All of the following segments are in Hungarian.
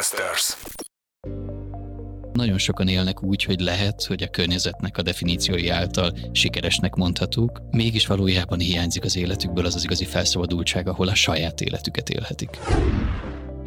Podcasters. Nagyon sokan élnek úgy, hogy lehet, hogy a környezetnek a definíciói által sikeresnek mondhatók, mégis valójában hiányzik az életükből az az igazi felszabadultság, ahol a saját életüket élhetik.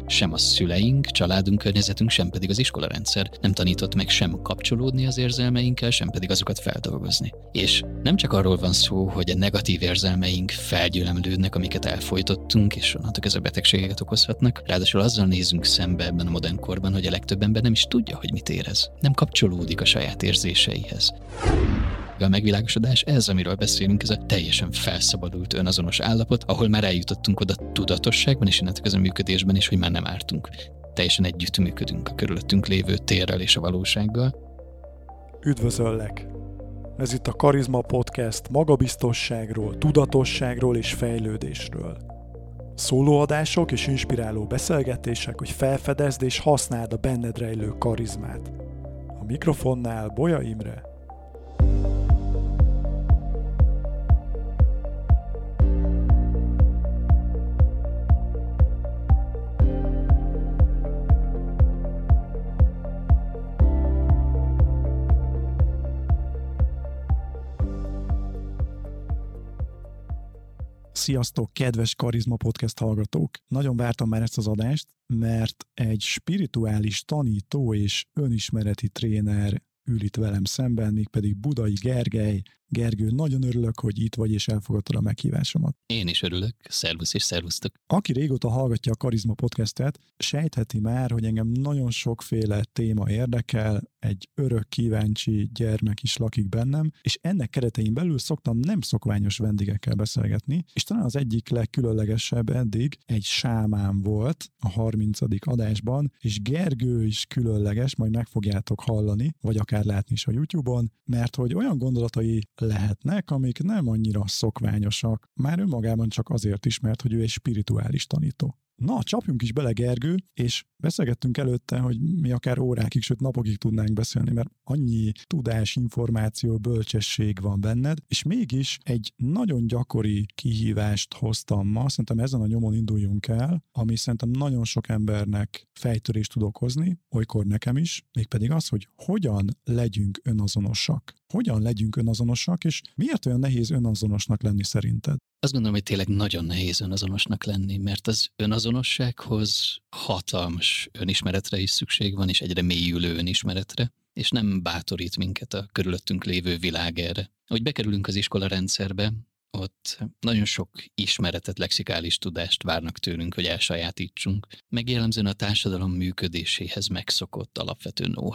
Sem a szüleink, családunk, környezetünk, sem pedig az iskolarendszer nem tanított meg sem kapcsolódni az érzelmeinkkel, sem pedig azokat feldolgozni. És nem csak arról van szó, hogy a negatív érzelmeink felgyülemlődnek, amiket elfolytottunk, és onnantól a betegségeket okozhatnak, ráadásul azzal nézünk szembe ebben a modern korban, hogy a legtöbb ember nem is tudja, hogy mit érez. Nem kapcsolódik a saját érzéseihez. A megvilágosodás, ez, amiről beszélünk, ez a teljesen felszabadult önazonos állapot, ahol már eljutottunk oda tudatosságban és innentől a működésben is, hogy már nem ártunk. Teljesen együtt működünk a körülöttünk lévő térrel és a valósággal. Üdvözöllek! Ez itt a Karizma Podcast magabiztosságról, tudatosságról és fejlődésről. Szólóadások és inspiráló beszélgetések, hogy felfedezd és használd a benned rejlő karizmát. A mikrofonnál Boja Imre, Sziasztok, kedves Karizma Podcast hallgatók! Nagyon vártam már ezt az adást, mert egy spirituális tanító és önismereti tréner ül itt velem szemben, mégpedig Budai Gergely, Gergő, nagyon örülök, hogy itt vagy és elfogadtad a meghívásomat. Én is örülök, szervusz és szervusztok. Aki régóta hallgatja a Karizma podcastet, sejtheti már, hogy engem nagyon sokféle téma érdekel, egy örök kíváncsi gyermek is lakik bennem, és ennek keretein belül szoktam nem szokványos vendégekkel beszélgetni, és talán az egyik legkülönlegesebb eddig egy sámán volt a 30. adásban, és Gergő is különleges, majd meg fogjátok hallani, vagy akár látni is a YouTube-on, mert hogy olyan gondolatai lehetnek, amik nem annyira szokványosak, már önmagában csak azért is, mert hogy ő egy spirituális tanító. Na, csapjunk is bele, Gergő, és beszélgettünk előtte, hogy mi akár órákig, sőt napokig tudnánk beszélni, mert annyi tudás, információ, bölcsesség van benned, és mégis egy nagyon gyakori kihívást hoztam ma, szerintem ezen a nyomon induljunk el, ami szerintem nagyon sok embernek fejtörést tud okozni, olykor nekem is, mégpedig az, hogy hogyan legyünk önazonosak. Hogyan legyünk önazonosak, és miért olyan nehéz önazonosnak lenni szerinted? Azt gondolom, hogy tényleg nagyon nehéz önazonosnak lenni, mert az önazonossághoz hatalmas önismeretre is szükség van, és egyre mélyülő önismeretre, és nem bátorít minket a körülöttünk lévő világ erre. Ahogy bekerülünk az iskola rendszerbe, ott nagyon sok ismeretet, lexikális tudást várnak tőlünk, hogy elsajátítsunk, meg jellemzően a társadalom működéséhez megszokott alapvető know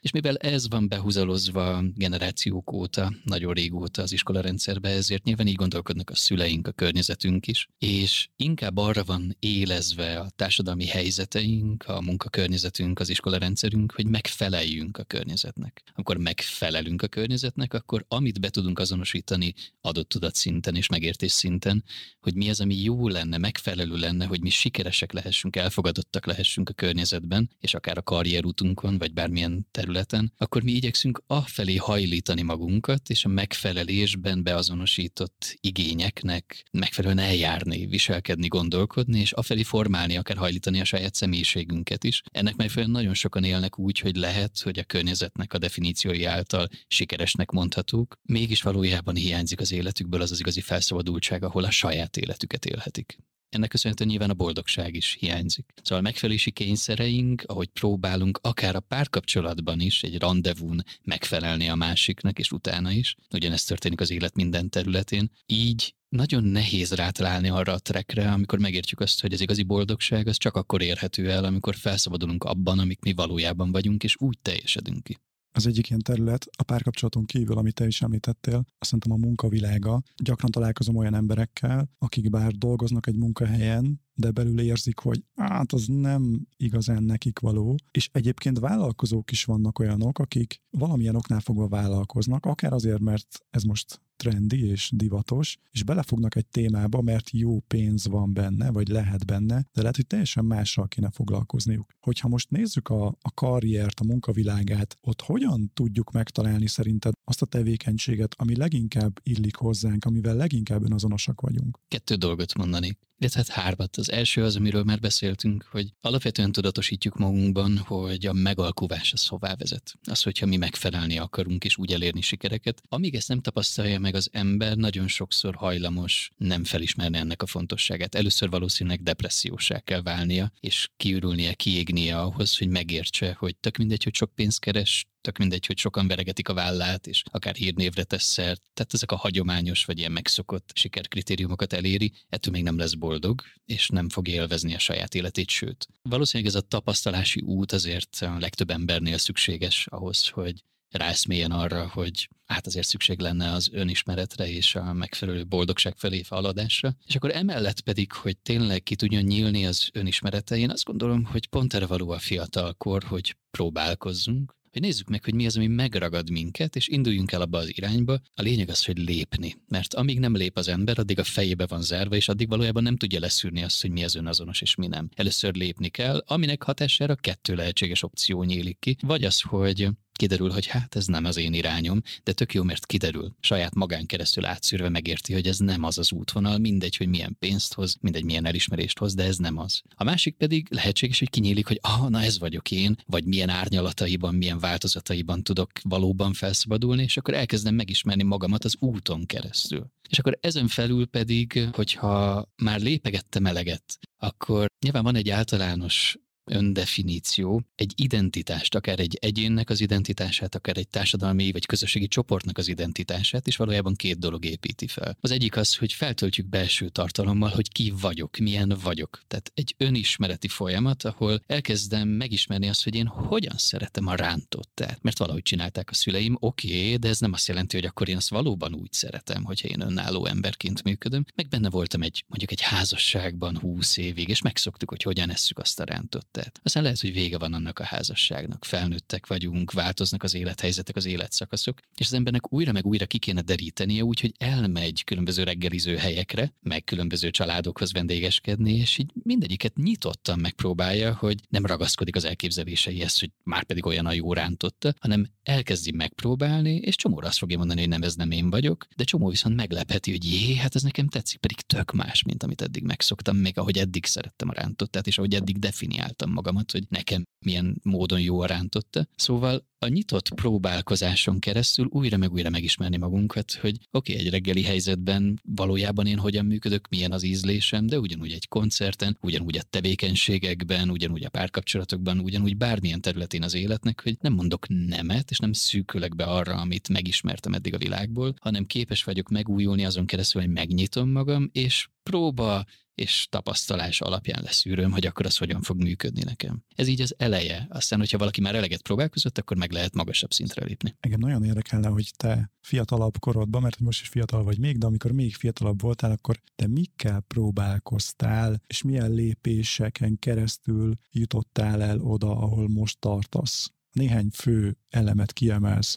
És mivel ez van behúzalozva generációk óta, nagyon régóta az iskolarendszerbe, ezért nyilván így gondolkodnak a szüleink, a környezetünk is, és inkább arra van élezve a társadalmi helyzeteink, a munkakörnyezetünk, az iskolarendszerünk, hogy megfeleljünk a környezetnek. Akkor megfelelünk a környezetnek, akkor amit be tudunk azonosítani adott tudatszint szinten és megértés szinten, hogy mi az, ami jó lenne, megfelelő lenne, hogy mi sikeresek lehessünk, elfogadottak lehessünk a környezetben, és akár a karrierútunkon, vagy bármilyen területen, akkor mi igyekszünk afelé hajlítani magunkat, és a megfelelésben beazonosított igényeknek megfelelően eljárni, viselkedni, gondolkodni, és afelé formálni, akár hajlítani a saját személyiségünket is. Ennek megfelelően nagyon sokan élnek úgy, hogy lehet, hogy a környezetnek a definíciói által sikeresnek mondhatók, mégis valójában hiányzik az életükből az az igazi felszabadultság, ahol a saját életüket élhetik. Ennek köszönhetően nyilván a boldogság is hiányzik. Szóval a megfelelési kényszereink, ahogy próbálunk akár a párkapcsolatban is egy rendezvún megfelelni a másiknak, és utána is, ugyanezt történik az élet minden területén, így nagyon nehéz rátalálni arra a trekre, amikor megértjük azt, hogy az igazi boldogság az csak akkor érhető el, amikor felszabadulunk abban, amik mi valójában vagyunk, és úgy teljesedünk ki az egyik ilyen terület, a párkapcsolaton kívül, amit te is említettél, azt szerintem a munkavilága. Gyakran találkozom olyan emberekkel, akik bár dolgoznak egy munkahelyen, de belül érzik, hogy hát az nem igazán nekik való. És egyébként vállalkozók is vannak olyanok, akik valamilyen oknál fogva vállalkoznak, akár azért, mert ez most trendi és divatos, és belefognak egy témába, mert jó pénz van benne, vagy lehet benne, de lehet, hogy teljesen mással kéne foglalkozniuk. Hogyha most nézzük a, a karriert, a munkavilágát, ott hogyan tudjuk megtalálni szerinted azt a tevékenységet, ami leginkább illik hozzánk, amivel leginkább önazonosak vagyunk? Kettő dolgot mondanék. Illetve hát hármat. Az első az, amiről már beszéltünk, hogy alapvetően tudatosítjuk magunkban, hogy a megalkuvás az hová vezet. Az, hogyha mi megfelelni akarunk és úgy elérni sikereket. Amíg ezt nem tapasztalja meg az ember, nagyon sokszor hajlamos nem felismerni ennek a fontosságát. Először valószínűleg depressziósá kell válnia, és kiürülnie, kiégnie ahhoz, hogy megértse, hogy tök mindegy, hogy sok pénzt keres, tök mindegy, hogy sokan veregetik a vállát, és akár hírnévre tesz szert. Tehát ezek a hagyományos vagy ilyen megszokott sikerkritériumokat eléri, ettől még nem lesz boldog, és nem fog élvezni a saját életét, sőt. Valószínűleg ez a tapasztalási út azért a legtöbb embernél szükséges ahhoz, hogy rászmélyen arra, hogy hát azért szükség lenne az önismeretre és a megfelelő boldogság felé haladásra. És akkor emellett pedig, hogy tényleg ki tudjon nyílni az önismerete, én azt gondolom, hogy pont erre való a fiatalkor, hogy próbálkozzunk, hogy nézzük meg, hogy mi az, ami megragad minket, és induljunk el abba az irányba. A lényeg az, hogy lépni. Mert amíg nem lép az ember, addig a fejébe van zárva, és addig valójában nem tudja leszűrni azt, hogy mi az önazonos és mi nem. Először lépni kell, aminek hatására kettő lehetséges opció nyílik ki. Vagy az, hogy kiderül, hogy hát ez nem az én irányom, de tök jó, mert kiderül. Saját magán keresztül átszűrve megérti, hogy ez nem az az útvonal, mindegy, hogy milyen pénzt hoz, mindegy, milyen elismerést hoz, de ez nem az. A másik pedig lehetséges, hogy kinyílik, hogy ah, na ez vagyok én, vagy milyen árnyalataiban, milyen változataiban tudok valóban felszabadulni, és akkor elkezdem megismerni magamat az úton keresztül. És akkor ezen felül pedig, hogyha már lépegettem eleget, akkor nyilván van egy általános öndefiníció egy identitást, akár egy egyénnek az identitását, akár egy társadalmi vagy közösségi csoportnak az identitását, és valójában két dolog építi fel. Az egyik az, hogy feltöltjük belső tartalommal, hogy ki vagyok, milyen vagyok. Tehát egy önismereti folyamat, ahol elkezdem megismerni azt, hogy én hogyan szeretem a rántottát. Mert valahogy csinálták a szüleim, oké, okay, de ez nem azt jelenti, hogy akkor én azt valóban úgy szeretem, hogyha én önálló emberként működöm. Meg benne voltam egy mondjuk egy házasságban húsz évig, és megszoktuk, hogy hogyan esszük azt a rántott tehát aztán lehet, hogy vége van annak a házasságnak. Felnőttek vagyunk, változnak az élethelyzetek, az életszakaszok, és az embernek újra meg újra ki kéne derítenie, úgyhogy elmegy különböző reggeliző helyekre, meg különböző családokhoz vendégeskedni, és így mindegyiket nyitottan megpróbálja, hogy nem ragaszkodik az elképzeléseihez, hogy már pedig olyan a jó rántotta, hanem elkezdi megpróbálni, és csomóra azt fogja mondani, hogy nem, ez nem én vagyok, de csomó viszont meglepheti, hogy jé, hát ez nekem tetszik, pedig tök más, mint amit eddig megszoktam, még ahogy eddig szerettem a rántottát, és ahogy eddig definiáltam magamat, hogy nekem milyen módon jó a rántotta. Szóval a nyitott próbálkozáson keresztül újra meg újra megismerni magunkat, hogy oké, okay, egy reggeli helyzetben valójában én hogyan működök, milyen az ízlésem, de ugyanúgy egy koncerten, ugyanúgy a tevékenységekben, ugyanúgy a párkapcsolatokban, ugyanúgy bármilyen területén az életnek, hogy nem mondok nemet, és nem szűkülek be arra, amit megismertem eddig a világból, hanem képes vagyok megújulni azon keresztül, hogy megnyitom magam, és próba és tapasztalás alapján leszűröm, hogy akkor az hogyan fog működni nekem. Ez így az eleje. Aztán, hogyha valaki már eleget próbálkozott, akkor meg lehet magasabb szintre lépni. Engem nagyon érdekelne, hogy te fiatalabb korodban, mert most is fiatal vagy még, de amikor még fiatalabb voltál, akkor te mikkel próbálkoztál, és milyen lépéseken keresztül jutottál el oda, ahol most tartasz? Néhány fő elemet kiemelsz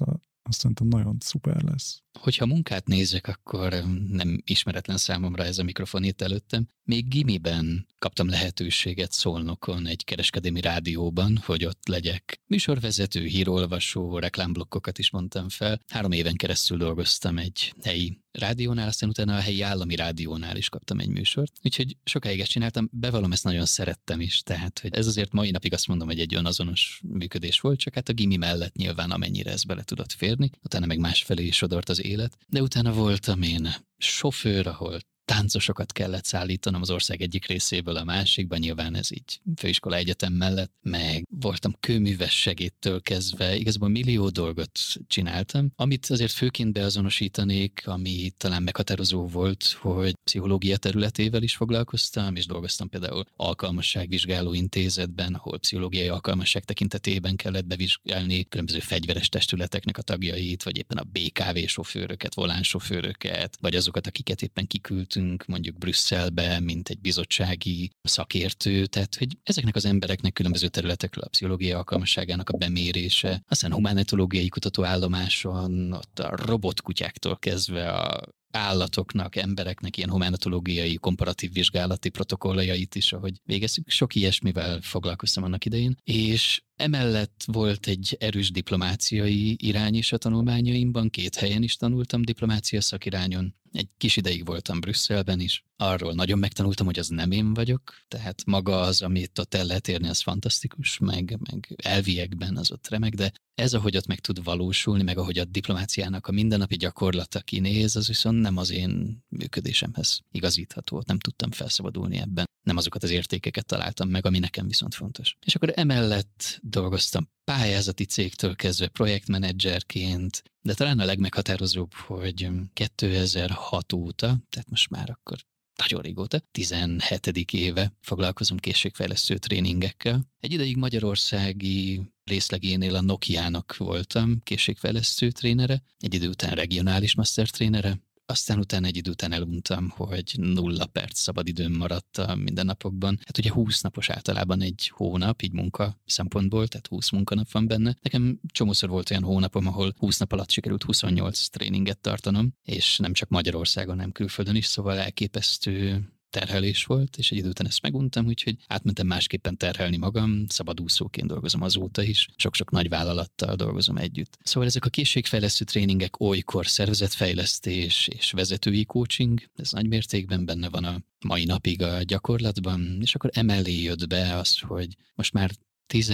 azt szerintem nagyon szuper lesz. Hogyha munkát nézek, akkor nem ismeretlen számomra ez a mikrofon itt előttem. Még gimiben kaptam lehetőséget Szolnokon egy kereskedelmi rádióban, hogy ott legyek. Műsorvezető, hírolvasó, reklámblokkokat is mondtam fel. Három éven keresztül dolgoztam egy helyi rádiónál, aztán utána a helyi állami rádiónál is kaptam egy műsort. Úgyhogy sokáig ezt csináltam, bevallom, ezt nagyon szerettem is. Tehát, hogy ez azért mai napig azt mondom, hogy egy önazonos működés volt, csak hát a gimi mellett nyilván amennyire ez bele tudott férni. Utána meg másfelé is sodort az élet. De utána voltam én sofőr, ahol táncosokat kellett szállítanom az ország egyik részéből a másikba, nyilván ez így főiskola egyetem mellett, meg voltam kőműves segédtől kezdve, igazából millió dolgot csináltam, amit azért főként beazonosítanék, ami talán meghatározó volt, hogy pszichológia területével is foglalkoztam, és dolgoztam például alkalmasságvizsgáló intézetben, ahol pszichológiai alkalmasság tekintetében kellett bevizsgálni különböző fegyveres testületeknek a tagjait, vagy éppen a BKV sofőröket, volánsofőröket, vagy azokat, akiket éppen kikült elmentünk mondjuk Brüsszelbe, mint egy bizottsági szakértő, tehát hogy ezeknek az embereknek különböző területekről a pszichológiai alkalmasságának a bemérése, aztán humánetológiai kutatóállomáson, ott a robotkutyáktól kezdve a állatoknak, embereknek ilyen humánatológiai, komparatív vizsgálati protokolljait is, ahogy végezzük. Sok ilyesmivel foglalkoztam annak idején, és Emellett volt egy erős diplomáciai irány is a tanulmányaimban, két helyen is tanultam diplomácia szakirányon. Egy kis ideig voltam Brüsszelben is. Arról nagyon megtanultam, hogy az nem én vagyok, tehát maga az, amit ott el lehet érni, az fantasztikus, meg, meg elviekben az ott remek, de ez, ahogy ott meg tud valósulni, meg ahogy a diplomáciának a mindennapi gyakorlata kinéz, az viszont nem az én működésemhez igazítható. Nem tudtam felszabadulni ebben. Nem azokat az értékeket találtam meg, ami nekem viszont fontos. És akkor emellett dolgoztam pályázati cégtől kezdve projektmenedzserként, de talán a legmeghatározóbb, hogy 2006 óta, tehát most már akkor nagyon régóta, 17. éve foglalkozom készségfejlesztő tréningekkel. Egy ideig magyarországi részlegénél a Nokia-nak voltam készségfejlesztő trénere, egy idő után regionális master trénere, aztán utána egy idő után eluntam, hogy nulla perc szabadidőm maradt a mindennapokban. Hát ugye 20 napos általában egy hónap, így munka szempontból, tehát 20 munkanap van benne. Nekem csomószor volt olyan hónapom, ahol 20 nap alatt sikerült 28 tréninget tartanom, és nem csak Magyarországon, nem külföldön is, szóval elképesztő terhelés volt, és egy idő után ezt meguntam, úgyhogy átmentem másképpen terhelni magam, szabadúszóként dolgozom azóta is, sok-sok nagy vállalattal dolgozom együtt. Szóval ezek a készségfejlesztő tréningek olykor szervezetfejlesztés és vezetői coaching, ez nagy mértékben benne van a mai napig a gyakorlatban, és akkor emellé jött be az, hogy most már 10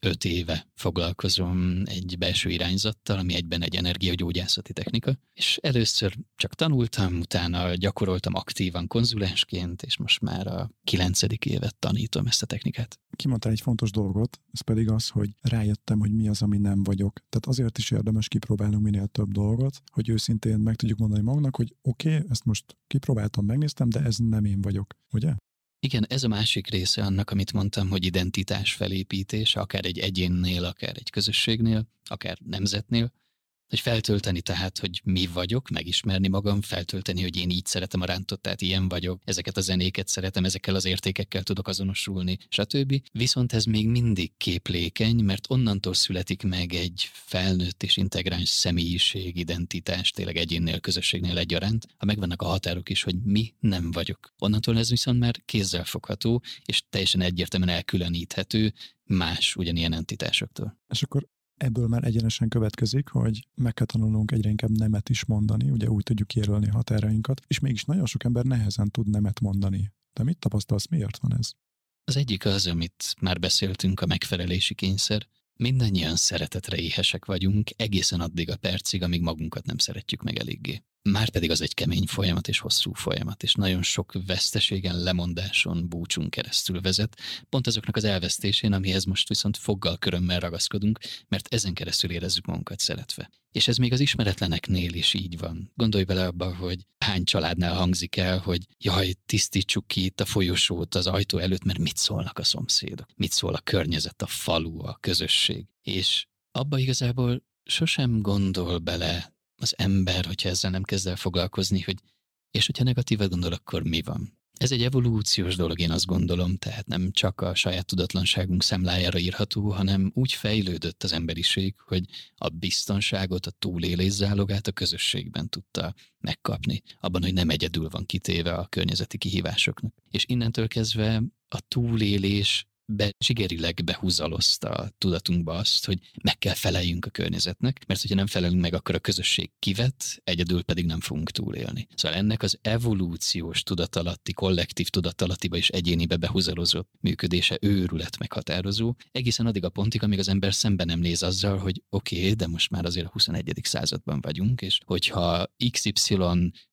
öt éve foglalkozom egy belső irányzattal, ami egyben egy energiagyógyászati technika, és először csak tanultam, utána gyakoroltam aktívan konzulensként, és most már a kilencedik évet tanítom ezt a technikát. Kimondtál egy fontos dolgot, ez pedig az, hogy rájöttem, hogy mi az, ami nem vagyok. Tehát azért is érdemes kipróbálnunk minél több dolgot, hogy őszintén meg tudjuk mondani magunknak, hogy oké, okay, ezt most kipróbáltam, megnéztem, de ez nem én vagyok, ugye? Igen, ez a másik része annak, amit mondtam, hogy identitás felépítés, akár egy egyénnél, akár egy közösségnél, akár nemzetnél, hogy feltölteni tehát, hogy mi vagyok, megismerni magam, feltölteni, hogy én így szeretem a rántottát, ilyen vagyok, ezeket a zenéket szeretem, ezekkel az értékekkel tudok azonosulni, stb. Viszont ez még mindig képlékeny, mert onnantól születik meg egy felnőtt és integráns személyiség, identitás, tényleg egyénnél, közösségnél egyaránt, ha megvannak a határok is, hogy mi nem vagyok. Onnantól ez viszont már kézzelfogható, és teljesen egyértelműen elkülöníthető más ugyanilyen entitásoktól. És akkor Ebből már egyenesen következik, hogy meg kell tanulnunk egyre inkább nemet is mondani, ugye úgy tudjuk kijelölni határainkat, és mégis nagyon sok ember nehezen tud nemet mondani. De mit tapasztalsz, miért van ez? Az egyik az, amit már beszéltünk, a megfelelési kényszer. Mindannyian szeretetre éhesek vagyunk, egészen addig a percig, amíg magunkat nem szeretjük meg eléggé. Már pedig az egy kemény folyamat és hosszú folyamat, és nagyon sok veszteségen, lemondáson, búcsunk keresztül vezet, pont azoknak az elvesztésén, amihez most viszont foggal körömmel ragaszkodunk, mert ezen keresztül érezzük magunkat szeretve. És ez még az ismeretleneknél is így van. Gondolj bele abba, hogy hány családnál hangzik el, hogy jaj, tisztítsuk ki itt a folyosót az ajtó előtt, mert mit szólnak a szomszédok, mit szól a környezet, a falu, a közösség. És abba igazából sosem gondol bele az ember, hogyha ezzel nem kezd el foglalkozni, hogy és hogyha negatívat gondol, akkor mi van? Ez egy evolúciós dolog, én azt gondolom, tehát nem csak a saját tudatlanságunk szemlájára írható, hanem úgy fejlődött az emberiség, hogy a biztonságot, a túlélés zálogát a közösségben tudta megkapni, abban, hogy nem egyedül van kitéve a környezeti kihívásoknak. És innentől kezdve a túlélés be, zsigerileg behúzalozta a tudatunkba azt, hogy meg kell feleljünk a környezetnek, mert hogyha nem felelünk meg, akkor a közösség kivet, egyedül pedig nem fogunk túlélni. Szóval ennek az evolúciós tudatalatti, kollektív tudatalattiba és egyénibe behúzalozott működése őrület meghatározó, egészen addig a pontig, amíg az ember szembe nem néz azzal, hogy oké, okay, de most már azért a 21. században vagyunk, és hogyha XY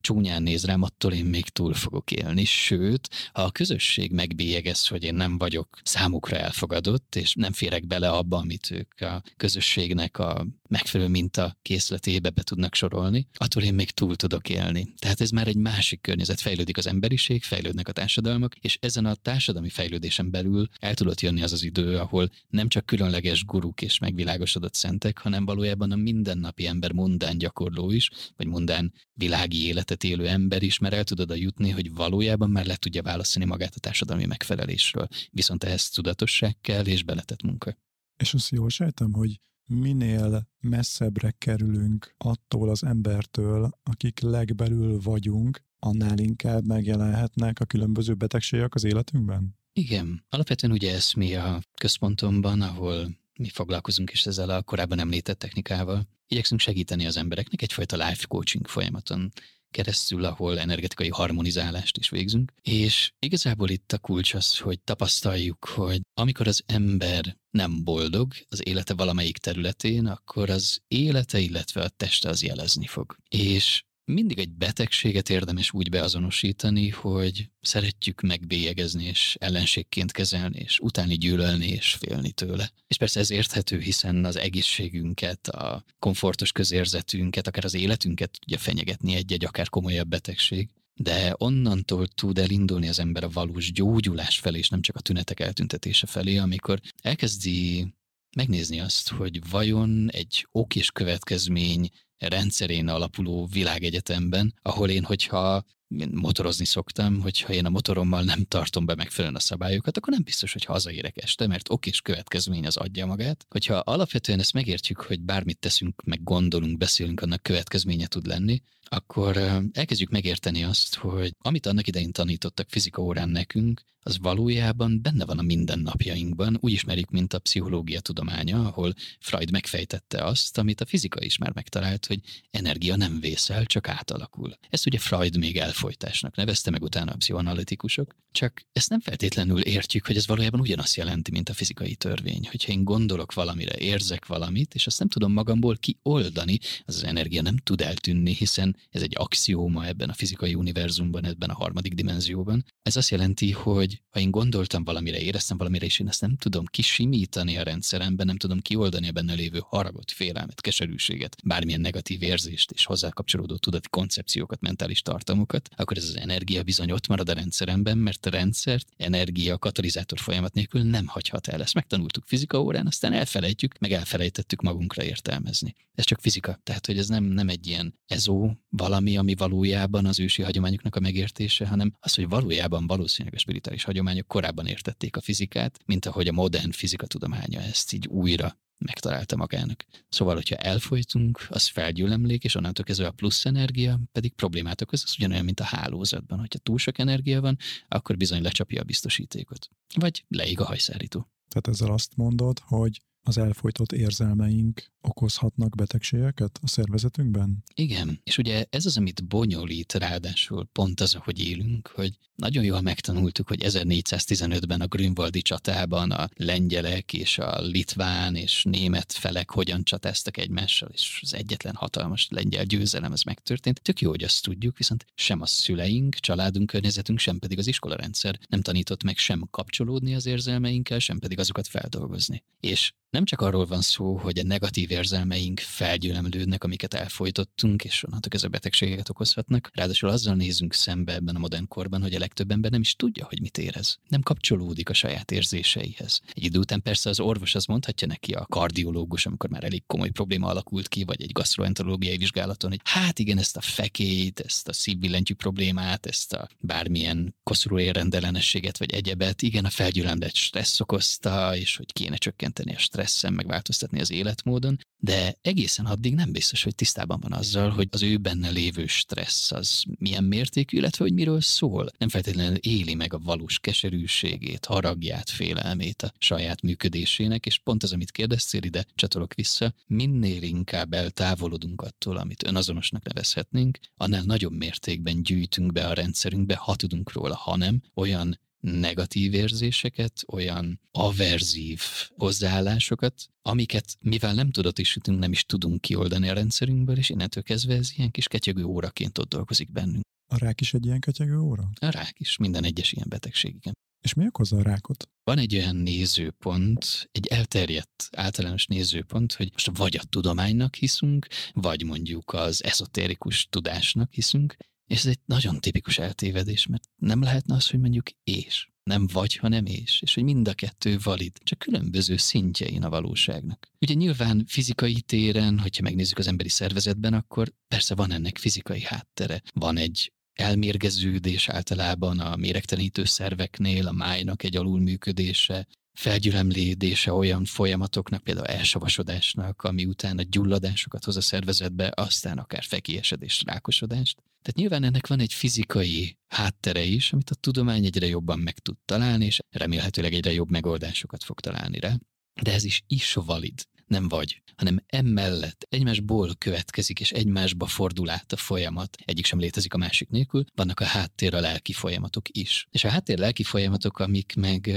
csúnyán néz rám, attól én még túl fogok élni, sőt, ha a közösség megbélyegez, hogy én nem vagyok számukra elfogadott, és nem férek bele abba, amit ők a közösségnek a megfelelő minta készletébe be tudnak sorolni, attól én még túl tudok élni. Tehát ez már egy másik környezet, fejlődik az emberiség, fejlődnek a társadalmak, és ezen a társadalmi fejlődésen belül el tudott jönni az az idő, ahol nem csak különleges guruk és megvilágosodott szentek, hanem valójában a mindennapi ember mundán gyakorló is, vagy mundán világi életet élő ember is, mert el tudod jutni, hogy valójában már le tudja választani magát a társadalmi megfelelésről. Viszont ehhez tudatosság kell és beletett munka. És azt jól sejtem, hogy minél messzebbre kerülünk attól az embertől, akik legbelül vagyunk, annál inkább megjelenhetnek a különböző betegségek az életünkben? Igen. Alapvetően ugye ez mi a központomban, ahol mi foglalkozunk is ezzel a korábban említett technikával. Igyekszünk segíteni az embereknek egyfajta life coaching folyamaton keresztül, ahol energetikai harmonizálást is végzünk. És igazából itt a kulcs az, hogy tapasztaljuk, hogy amikor az ember nem boldog az élete valamelyik területén, akkor az élete, illetve a teste az jelezni fog. És mindig egy betegséget érdemes úgy beazonosítani, hogy szeretjük megbélyegezni és ellenségként kezelni, és utáni gyűlölni és félni tőle. És persze ez érthető, hiszen az egészségünket, a komfortos közérzetünket, akár az életünket tudja fenyegetni egy-egy akár komolyabb betegség. De onnantól tud elindulni az ember a valós gyógyulás felé, és nem csak a tünetek eltüntetése felé, amikor elkezdi megnézni azt, hogy vajon egy ok és következmény rendszerén alapuló világegyetemben, ahol én, hogyha motorozni szoktam, hogyha én a motorommal nem tartom be megfelelően a szabályokat, akkor nem biztos, hogy hazaérek este, mert ok és következmény az adja magát. Hogyha alapvetően ezt megértjük, hogy bármit teszünk, meg gondolunk, beszélünk, annak következménye tud lenni, akkor elkezdjük megérteni azt, hogy amit annak idején tanítottak fizika órán nekünk, az valójában benne van a mindennapjainkban, úgy ismerjük, mint a pszichológia tudománya, ahol Freud megfejtette azt, amit a fizika is már megtalált, hogy energia nem vészel, csak átalakul. Ezt ugye Freud még elfolytásnak nevezte, meg utána a pszichoanalitikusok, csak ezt nem feltétlenül értjük, hogy ez valójában ugyanazt jelenti, mint a fizikai törvény. Hogyha én gondolok valamire, érzek valamit, és azt nem tudom magamból kioldani, az az energia nem tud eltűnni, hiszen ez egy axióma ebben a fizikai univerzumban, ebben a harmadik dimenzióban. Ez azt jelenti, hogy ha én gondoltam valamire, éreztem valamire, és én ezt nem tudom kisimítani a rendszeremben, nem tudom kioldani a benne lévő haragot, félelmet, keserűséget, bármilyen negatív érzést és hozzá kapcsolódó tudati koncepciókat, mentális tartalmukat, akkor ez az energia bizony ott marad a rendszeremben, mert a rendszert energia katalizátor folyamat nélkül nem hagyhat el. Ezt megtanultuk fizika órán, aztán elfelejtjük, meg elfelejtettük magunkra értelmezni. Ez csak fizika, tehát hogy ez nem, nem egy ilyen ezó valami, ami valójában az ősi hagyományoknak a megértése, hanem az, hogy valójában valószínűleg a spirituális hagyományok korábban értették a fizikát, mint ahogy a modern fizika tudománya ezt így újra megtalálta magának. Szóval, hogyha elfolytunk, az felgyűlemlék, és onnantól kezdve a plusz energia pedig problémát okoz, az ugyanolyan, mint a hálózatban. Hogyha túl sok energia van, akkor bizony lecsapja a biztosítékot. Vagy leig a hajszárító. Tehát ezzel azt mondod, hogy az elfolytott érzelmeink okozhatnak betegségeket a szervezetünkben? Igen, és ugye ez az, amit bonyolít ráadásul pont az, ahogy élünk, hogy nagyon jól megtanultuk, hogy 1415-ben a Grünwaldi csatában a lengyelek és a litván és német felek hogyan csatáztak egymással, és az egyetlen hatalmas lengyel győzelem ez megtörtént. Tök jó, hogy azt tudjuk, viszont sem a szüleink, családunk, környezetünk, sem pedig az iskolarendszer nem tanított meg sem kapcsolódni az érzelmeinkkel, sem pedig azokat feldolgozni. És nem csak arról van szó, hogy a negatív érzelmeink felgyülemlődnek, amiket elfolytottunk, és onnantól ez a betegségeket okozhatnak. Ráadásul azzal nézünk szembe ebben a modern korban, hogy a legtöbb ember nem is tudja, hogy mit érez. Nem kapcsolódik a saját érzéseihez. Egy idő után persze az orvos az mondhatja neki, a kardiológus, amikor már elég komoly probléma alakult ki, vagy egy gastroenterológiai vizsgálaton, hogy hát igen, ezt a fekét, ezt a szívbillentyű problémát, ezt a bármilyen koszorú érrendellenességet, vagy egyebet, igen, a felgyülemlett stressz okozta, és hogy kéne csökkenteni a stresszen, megváltoztatni az életmódon, de egészen addig nem biztos, hogy tisztában van azzal, hogy az ő benne lévő stressz az milyen mértékű, illetve hogy miről szól. Nem feltétlenül éli meg a valós keserűségét, haragját, félelmét a saját működésének, és pont az, amit kérdeztél ide, csatolok vissza, minél inkább eltávolodunk attól, amit önazonosnak nevezhetnénk, annál nagyobb mértékben gyűjtünk be a rendszerünkbe, ha tudunk róla, hanem olyan negatív érzéseket, olyan averzív hozzáállásokat, amiket mivel nem tudatosítunk, nem is tudunk kioldani a rendszerünkből, és innentől kezdve ez ilyen kis ketyegő óraként ott dolgozik bennünk. A rák is egy ilyen ketyegő óra? A rák is, minden egyes ilyen betegség, igen. És mi okozza a rákot? Van egy olyan nézőpont, egy elterjedt általános nézőpont, hogy most vagy a tudománynak hiszünk, vagy mondjuk az ezotérikus tudásnak hiszünk, és ez egy nagyon tipikus eltévedés, mert nem lehetne az, hogy mondjuk és. Nem vagy, hanem és. És hogy mind a kettő valid, csak különböző szintjein a valóságnak. Ugye nyilván fizikai téren, hogyha megnézzük az emberi szervezetben, akkor persze van ennek fizikai háttere. Van egy elmérgeződés általában a méregtelenítő szerveknél, a májnak egy alulműködése, felgyülemlédése olyan folyamatoknak, például elsavasodásnak, ami utána gyulladásokat hoz a szervezetbe, aztán akár fekélyesedést, rákosodást. Tehát nyilván ennek van egy fizikai háttere is, amit a tudomány egyre jobban meg tud találni, és remélhetőleg egyre jobb megoldásokat fog találni rá. De ez is is valid nem vagy, hanem emellett egymásból következik, és egymásba fordul át a folyamat. Egyik sem létezik a másik nélkül, vannak a háttér a lelki folyamatok is. És a háttér lelki folyamatok, amik meg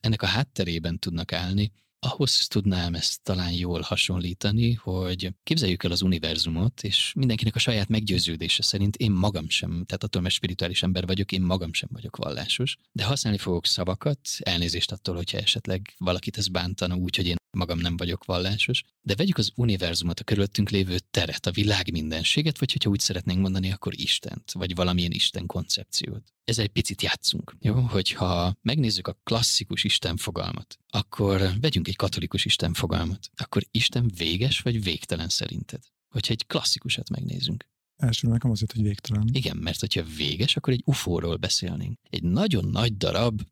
ennek a hátterében tudnak állni, ahhoz tudnám ezt talán jól hasonlítani, hogy képzeljük el az univerzumot, és mindenkinek a saját meggyőződése szerint én magam sem, tehát attól, mert spirituális ember vagyok, én magam sem vagyok vallásos, de használni fogok szavakat, elnézést attól, hogyha esetleg valakit ez bántana úgy, hogy én magam nem vagyok vallásos, de vegyük az univerzumot, a körülöttünk lévő teret, a világ mindenséget, vagy hogyha úgy szeretnénk mondani, akkor Istent, vagy valamilyen Isten koncepciót. Ez egy picit játszunk, jó? Hogyha megnézzük a klasszikus Isten fogalmat, akkor vegyünk egy katolikus Isten fogalmat. Akkor Isten véges vagy végtelen szerinted? Hogyha egy klasszikusat megnézünk. Elsőre nekem azért, hogy végtelen. Igen, mert hogyha véges, akkor egy UFO-ról beszélnénk. Egy nagyon nagy darab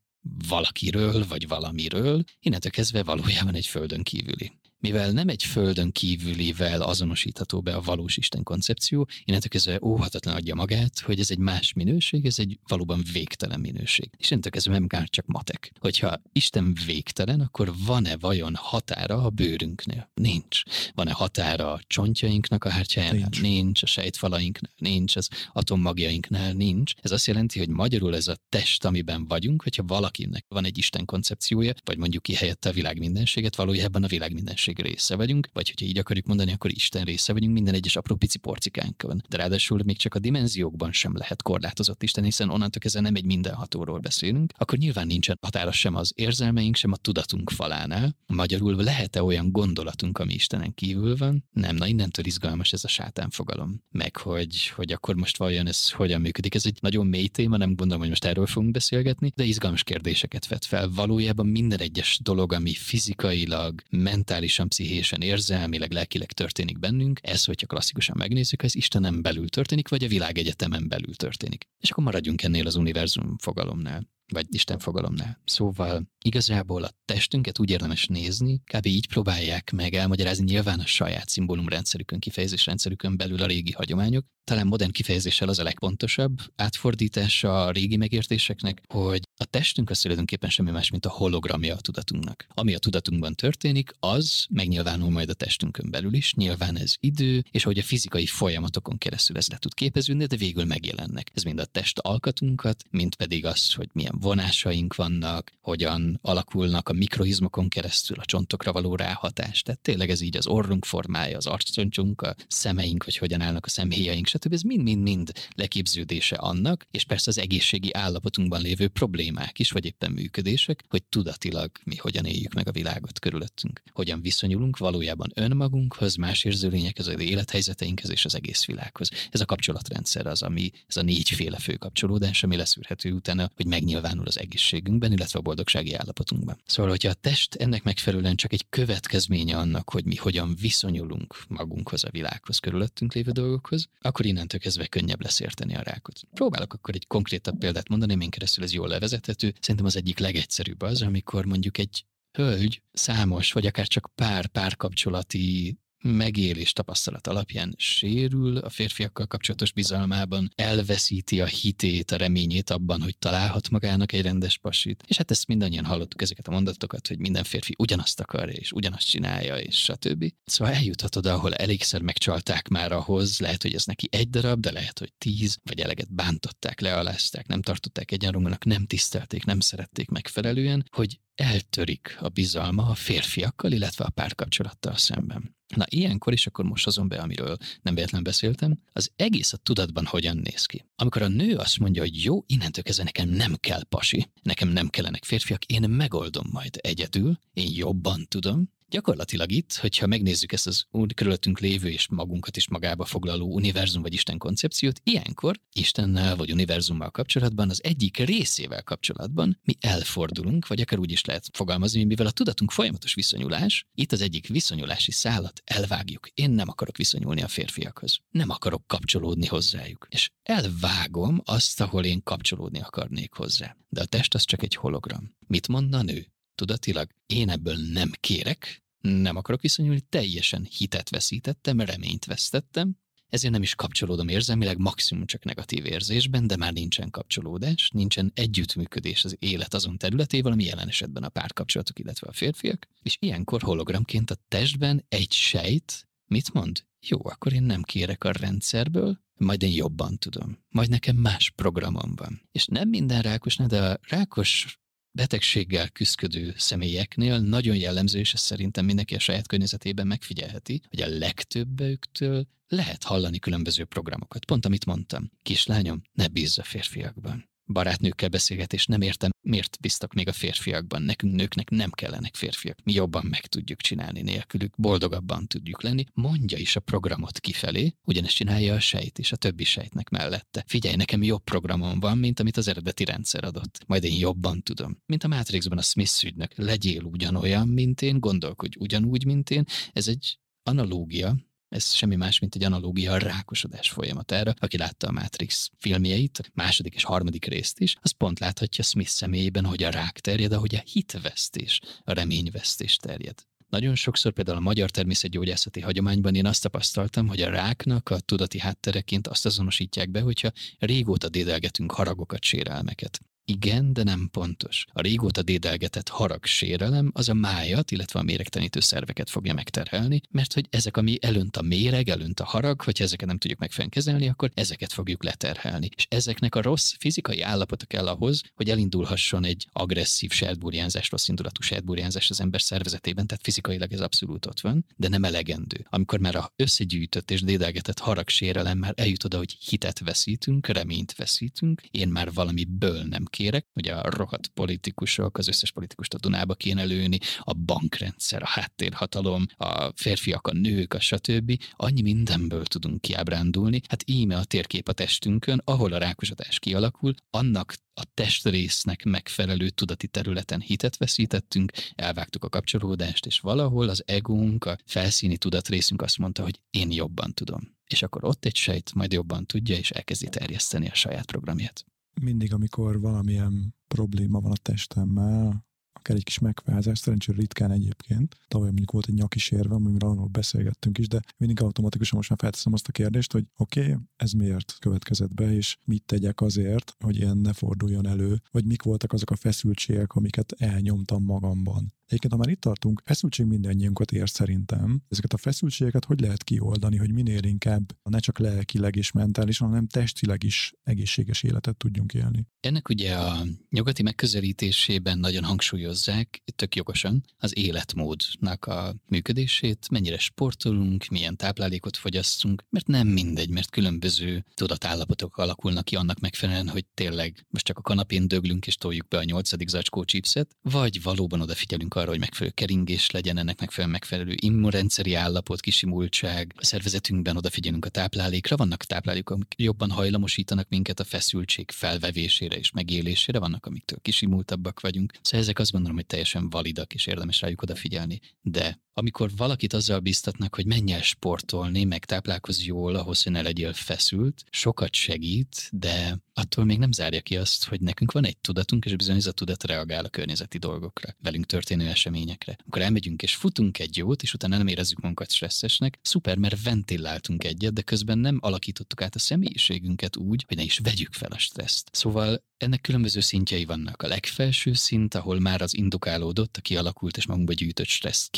valakiről vagy valamiről, innentől kezdve valójában egy földön kívüli mivel nem egy földön kívülivel azonosítható be a valós Isten koncepció, innentől kezdve óhatatlan adja magát, hogy ez egy más minőség, ez egy valóban végtelen minőség. És innentől kezdve nem kár csak matek. Hogyha Isten végtelen, akkor van-e vajon határa a bőrünknél? Nincs. Van-e határa a csontjainknak a hártyájánál? Nincs. nincs. A sejtfalainknál? Nincs. Az atommagjainknál? Nincs. Ez azt jelenti, hogy magyarul ez a test, amiben vagyunk, hogyha valakinek van egy Isten koncepciója, vagy mondjuk ki helyette a világ mindenséget, valójában a világ mindenség emberiség része vagyunk, vagy hogyha így akarjuk mondani, akkor Isten része vagyunk, minden egyes apró pici porcikánkon. De ráadásul még csak a dimenziókban sem lehet korlátozott Isten, hiszen onnantól kezdve nem egy mindenhatóról beszélünk, akkor nyilván nincsen határa sem az érzelmeink, sem a tudatunk falánál. Magyarul lehet-e olyan gondolatunk, ami Istenen kívül van? Nem, na innentől izgalmas ez a sátán fogalom. Meg hogy, hogy akkor most vajon ez hogyan működik. Ez egy nagyon mély téma, nem gondolom, hogy most erről fogunk beszélgetni, de izgalmas kérdéseket vet fel. Valójában minden egyes dolog, ami fizikailag, mentálisan mentálisan, pszichésen, érzelmileg, lelkileg történik bennünk, ez, hogyha klasszikusan megnézzük, ez Istenem belül történik, vagy a világegyetemen belül történik. És akkor maradjunk ennél az univerzum fogalomnál vagy Isten fogalomnál. Szóval igazából a testünket úgy érdemes nézni, kb. így próbálják meg elmagyarázni nyilván a saját szimbólumrendszerükön, kifejezésrendszerükön belül a régi hagyományok. Talán modern kifejezéssel az a legpontosabb átfordítása a régi megértéseknek, hogy a testünk az tulajdonképpen semmi más, mint a hologramja a tudatunknak. Ami a tudatunkban történik, az megnyilvánul majd a testünkön belül is, nyilván ez idő, és hogy a fizikai folyamatokon keresztül ez le tud képeződni, de végül megjelennek. Ez mind a test alkatunkat, mint pedig az, hogy milyen vonásaink vannak, hogyan alakulnak a mikroizmokon keresztül a csontokra való ráhatás. Tehát tényleg ez így az orrunk formája, az arccsoncsunk, a szemeink, hogy hogyan állnak a szemhéjaink, stb. Ez mind-mind-mind leképződése annak, és persze az egészségi állapotunkban lévő problémák is, vagy éppen működések, hogy tudatilag mi hogyan éljük meg a világot körülöttünk. Hogyan viszonyulunk valójában önmagunkhoz, más érzőlényekhez, az élethelyzeteinkhez és az egész világhoz. Ez a kapcsolatrendszer az, ami, ez a négyféle fő kapcsolódás, ami leszűrhető utána, hogy megnyilvánul az egészségünkben, illetve a boldogsági állapotunkban. Szóval, hogyha a test ennek megfelelően csak egy következménye annak, hogy mi hogyan viszonyulunk magunkhoz, a világhoz, körülöttünk lévő dolgokhoz, akkor innentől kezdve könnyebb lesz érteni a rákot. Próbálok akkor egy konkrétabb példát mondani, amin keresztül ez jól levezethető. Szerintem az egyik legegyszerűbb az, amikor mondjuk egy hölgy számos, vagy akár csak pár párkapcsolati megélés tapasztalat alapján sérül a férfiakkal kapcsolatos bizalmában, elveszíti a hitét, a reményét abban, hogy találhat magának egy rendes pasit. És hát ezt mindannyian hallottuk ezeket a mondatokat, hogy minden férfi ugyanazt akarja, és ugyanazt csinálja, és stb. Szóval eljuthat oda, ahol elégszer megcsalták már ahhoz, lehet, hogy ez neki egy darab, de lehet, hogy tíz, vagy eleget bántották, lealázták, nem tartották egyenrangúnak, nem tisztelték, nem szerették megfelelően, hogy eltörik a bizalma a férfiakkal, illetve a párkapcsolattal szemben. Na, ilyenkor is akkor most azon be, amiről nem véletlen beszéltem, az egész a tudatban hogyan néz ki. Amikor a nő azt mondja, hogy jó, innentől kezdve nekem nem kell pasi, nekem nem kellenek férfiak, én megoldom majd egyedül, én jobban tudom, Gyakorlatilag itt, hogyha megnézzük ezt az körülöttünk lévő és magunkat is magába foglaló univerzum vagy Isten koncepciót, ilyenkor Istennel vagy univerzummal kapcsolatban, az egyik részével kapcsolatban mi elfordulunk, vagy akár úgy is lehet fogalmazni, mivel a tudatunk folyamatos viszonyulás, itt az egyik viszonyulási szállat elvágjuk. Én nem akarok viszonyulni a férfiakhoz. Nem akarok kapcsolódni hozzájuk. És elvágom azt, ahol én kapcsolódni akarnék hozzá. De a test az csak egy hologram. Mit mondna a nő? tudatilag. Én ebből nem kérek, nem akarok viszonyulni, teljesen hitet veszítettem, reményt vesztettem, ezért nem is kapcsolódom érzelmileg, maximum csak negatív érzésben, de már nincsen kapcsolódás, nincsen együttműködés az élet azon területével, ami jelen esetben a párkapcsolatok, illetve a férfiak, és ilyenkor hologramként a testben egy sejt mit mond? Jó, akkor én nem kérek a rendszerből, majd én jobban tudom. Majd nekem más programom van. És nem minden rákosnál, de a rákos betegséggel küzdködő személyeknél nagyon jellemző, és ezt szerintem mindenki a saját környezetében megfigyelheti, hogy a legtöbbőktől lehet hallani különböző programokat. Pont amit mondtam. Kislányom, ne bízz a férfiakban barátnőkkel beszélgetés, nem értem, miért bíztak még a férfiakban. Nekünk nőknek nem kellenek férfiak. Mi jobban meg tudjuk csinálni nélkülük, boldogabban tudjuk lenni. Mondja is a programot kifelé, ugyanezt csinálja a sejt és a többi sejtnek mellette. Figyelj, nekem jobb programom van, mint amit az eredeti rendszer adott. Majd én jobban tudom. Mint a Matrixban a Smith ügynök. Legyél ugyanolyan, mint én, gondolkodj ugyanúgy, mint én. Ez egy analógia, ez semmi más, mint egy analógia a rákosodás folyamatára. Aki látta a Matrix filmjeit, második és harmadik részt is, az pont láthatja Smith személyében, hogy a rák terjed, ahogy a hitvesztés, a reményvesztés terjed. Nagyon sokszor például a magyar természetgyógyászati hagyományban én azt tapasztaltam, hogy a ráknak a tudati háttereként azt azonosítják be, hogyha régóta dédelgetünk haragokat, sérelmeket. Igen, de nem pontos. A régóta dédelgetett harag sérelem az a májat, illetve a méregtenítő szerveket fogja megterhelni, mert hogy ezek, ami elönt a méreg, elönt a harag, hogyha ezeket nem tudjuk megfelelően akkor ezeket fogjuk leterhelni. És ezeknek a rossz fizikai állapota kell ahhoz, hogy elindulhasson egy agresszív sejtburjánzás, rossz indulatú sejtburjánzás az ember szervezetében, tehát fizikailag ez abszolút ott van, de nem elegendő. Amikor már a összegyűjtött és dédelgetett harag sérelem már eljut oda, hogy hitet veszítünk, reményt veszítünk, én már valamiből nem kérek, hogy a rohadt politikusok, az összes politikust a Dunába kéne lőni, a bankrendszer, a háttérhatalom, a férfiak, a nők, a stb. Annyi mindenből tudunk kiábrándulni. Hát íme a térkép a testünkön, ahol a rákosodás kialakul, annak a testrésznek megfelelő tudati területen hitet veszítettünk, elvágtuk a kapcsolódást, és valahol az egónk, a felszíni tudatrészünk azt mondta, hogy én jobban tudom. És akkor ott egy sejt majd jobban tudja, és elkezdi terjeszteni a saját programját mindig, amikor valamilyen probléma van a testemmel, akár egy kis megfázás, szerencsére ritkán egyébként. Tavaly mondjuk volt egy nyaki sérve, amiről arról beszélgettünk is, de mindig automatikusan most már felteszem azt a kérdést, hogy oké, okay, ez miért következett be, és mit tegyek azért, hogy ilyen ne forduljon elő, vagy mik voltak azok a feszültségek, amiket elnyomtam magamban. Egyébként, ha már itt tartunk, feszültség mindannyiunkat ér szerintem. Ezeket a feszültségeket hogy lehet kioldani, hogy minél inkább ne csak lelkileg és mentálisan, hanem testileg is egészséges életet tudjunk élni? Ennek ugye a nyugati megközelítésében nagyon hangsúlyozzák, tök jogosan, az életmódnak a működését, mennyire sportolunk, milyen táplálékot fogyasztunk, mert nem mindegy, mert különböző tudatállapotok alakulnak ki annak megfelelően, hogy tényleg most csak a kanapén döglünk és toljuk be a nyolcadik zacskó chipset, vagy valóban odafigyelünk arra, hogy megfelelő keringés legyen, ennek megfelelő, megfelelő immunrendszeri állapot, kisimultság, a szervezetünkben odafigyelünk a táplálékra, vannak táplálékok, amik jobban hajlamosítanak minket a feszültség felvevésére és megélésére, vannak, amiktől kisimultabbak vagyunk. Szóval ezek azt gondolom, hogy teljesen validak és érdemes rájuk odafigyelni. De amikor valakit azzal biztatnak, hogy menj el sportolni, meg táplálkozz jól, ahhoz, hogy ne legyél feszült, sokat segít, de attól még nem zárja ki azt, hogy nekünk van egy tudatunk, és bizony ez a tudat reagál a környezeti dolgokra, velünk történő eseményekre. Amikor elmegyünk és futunk egy jót, és utána nem érezzük magunkat stresszesnek, szuper, mert ventiláltunk egyet, de közben nem alakítottuk át a személyiségünket úgy, hogy ne is vegyük fel a stresszt. Szóval ennek különböző szintjei vannak. A legfelső szint, ahol már az indukálódott, a kialakult és magunkba gyűjtött stressz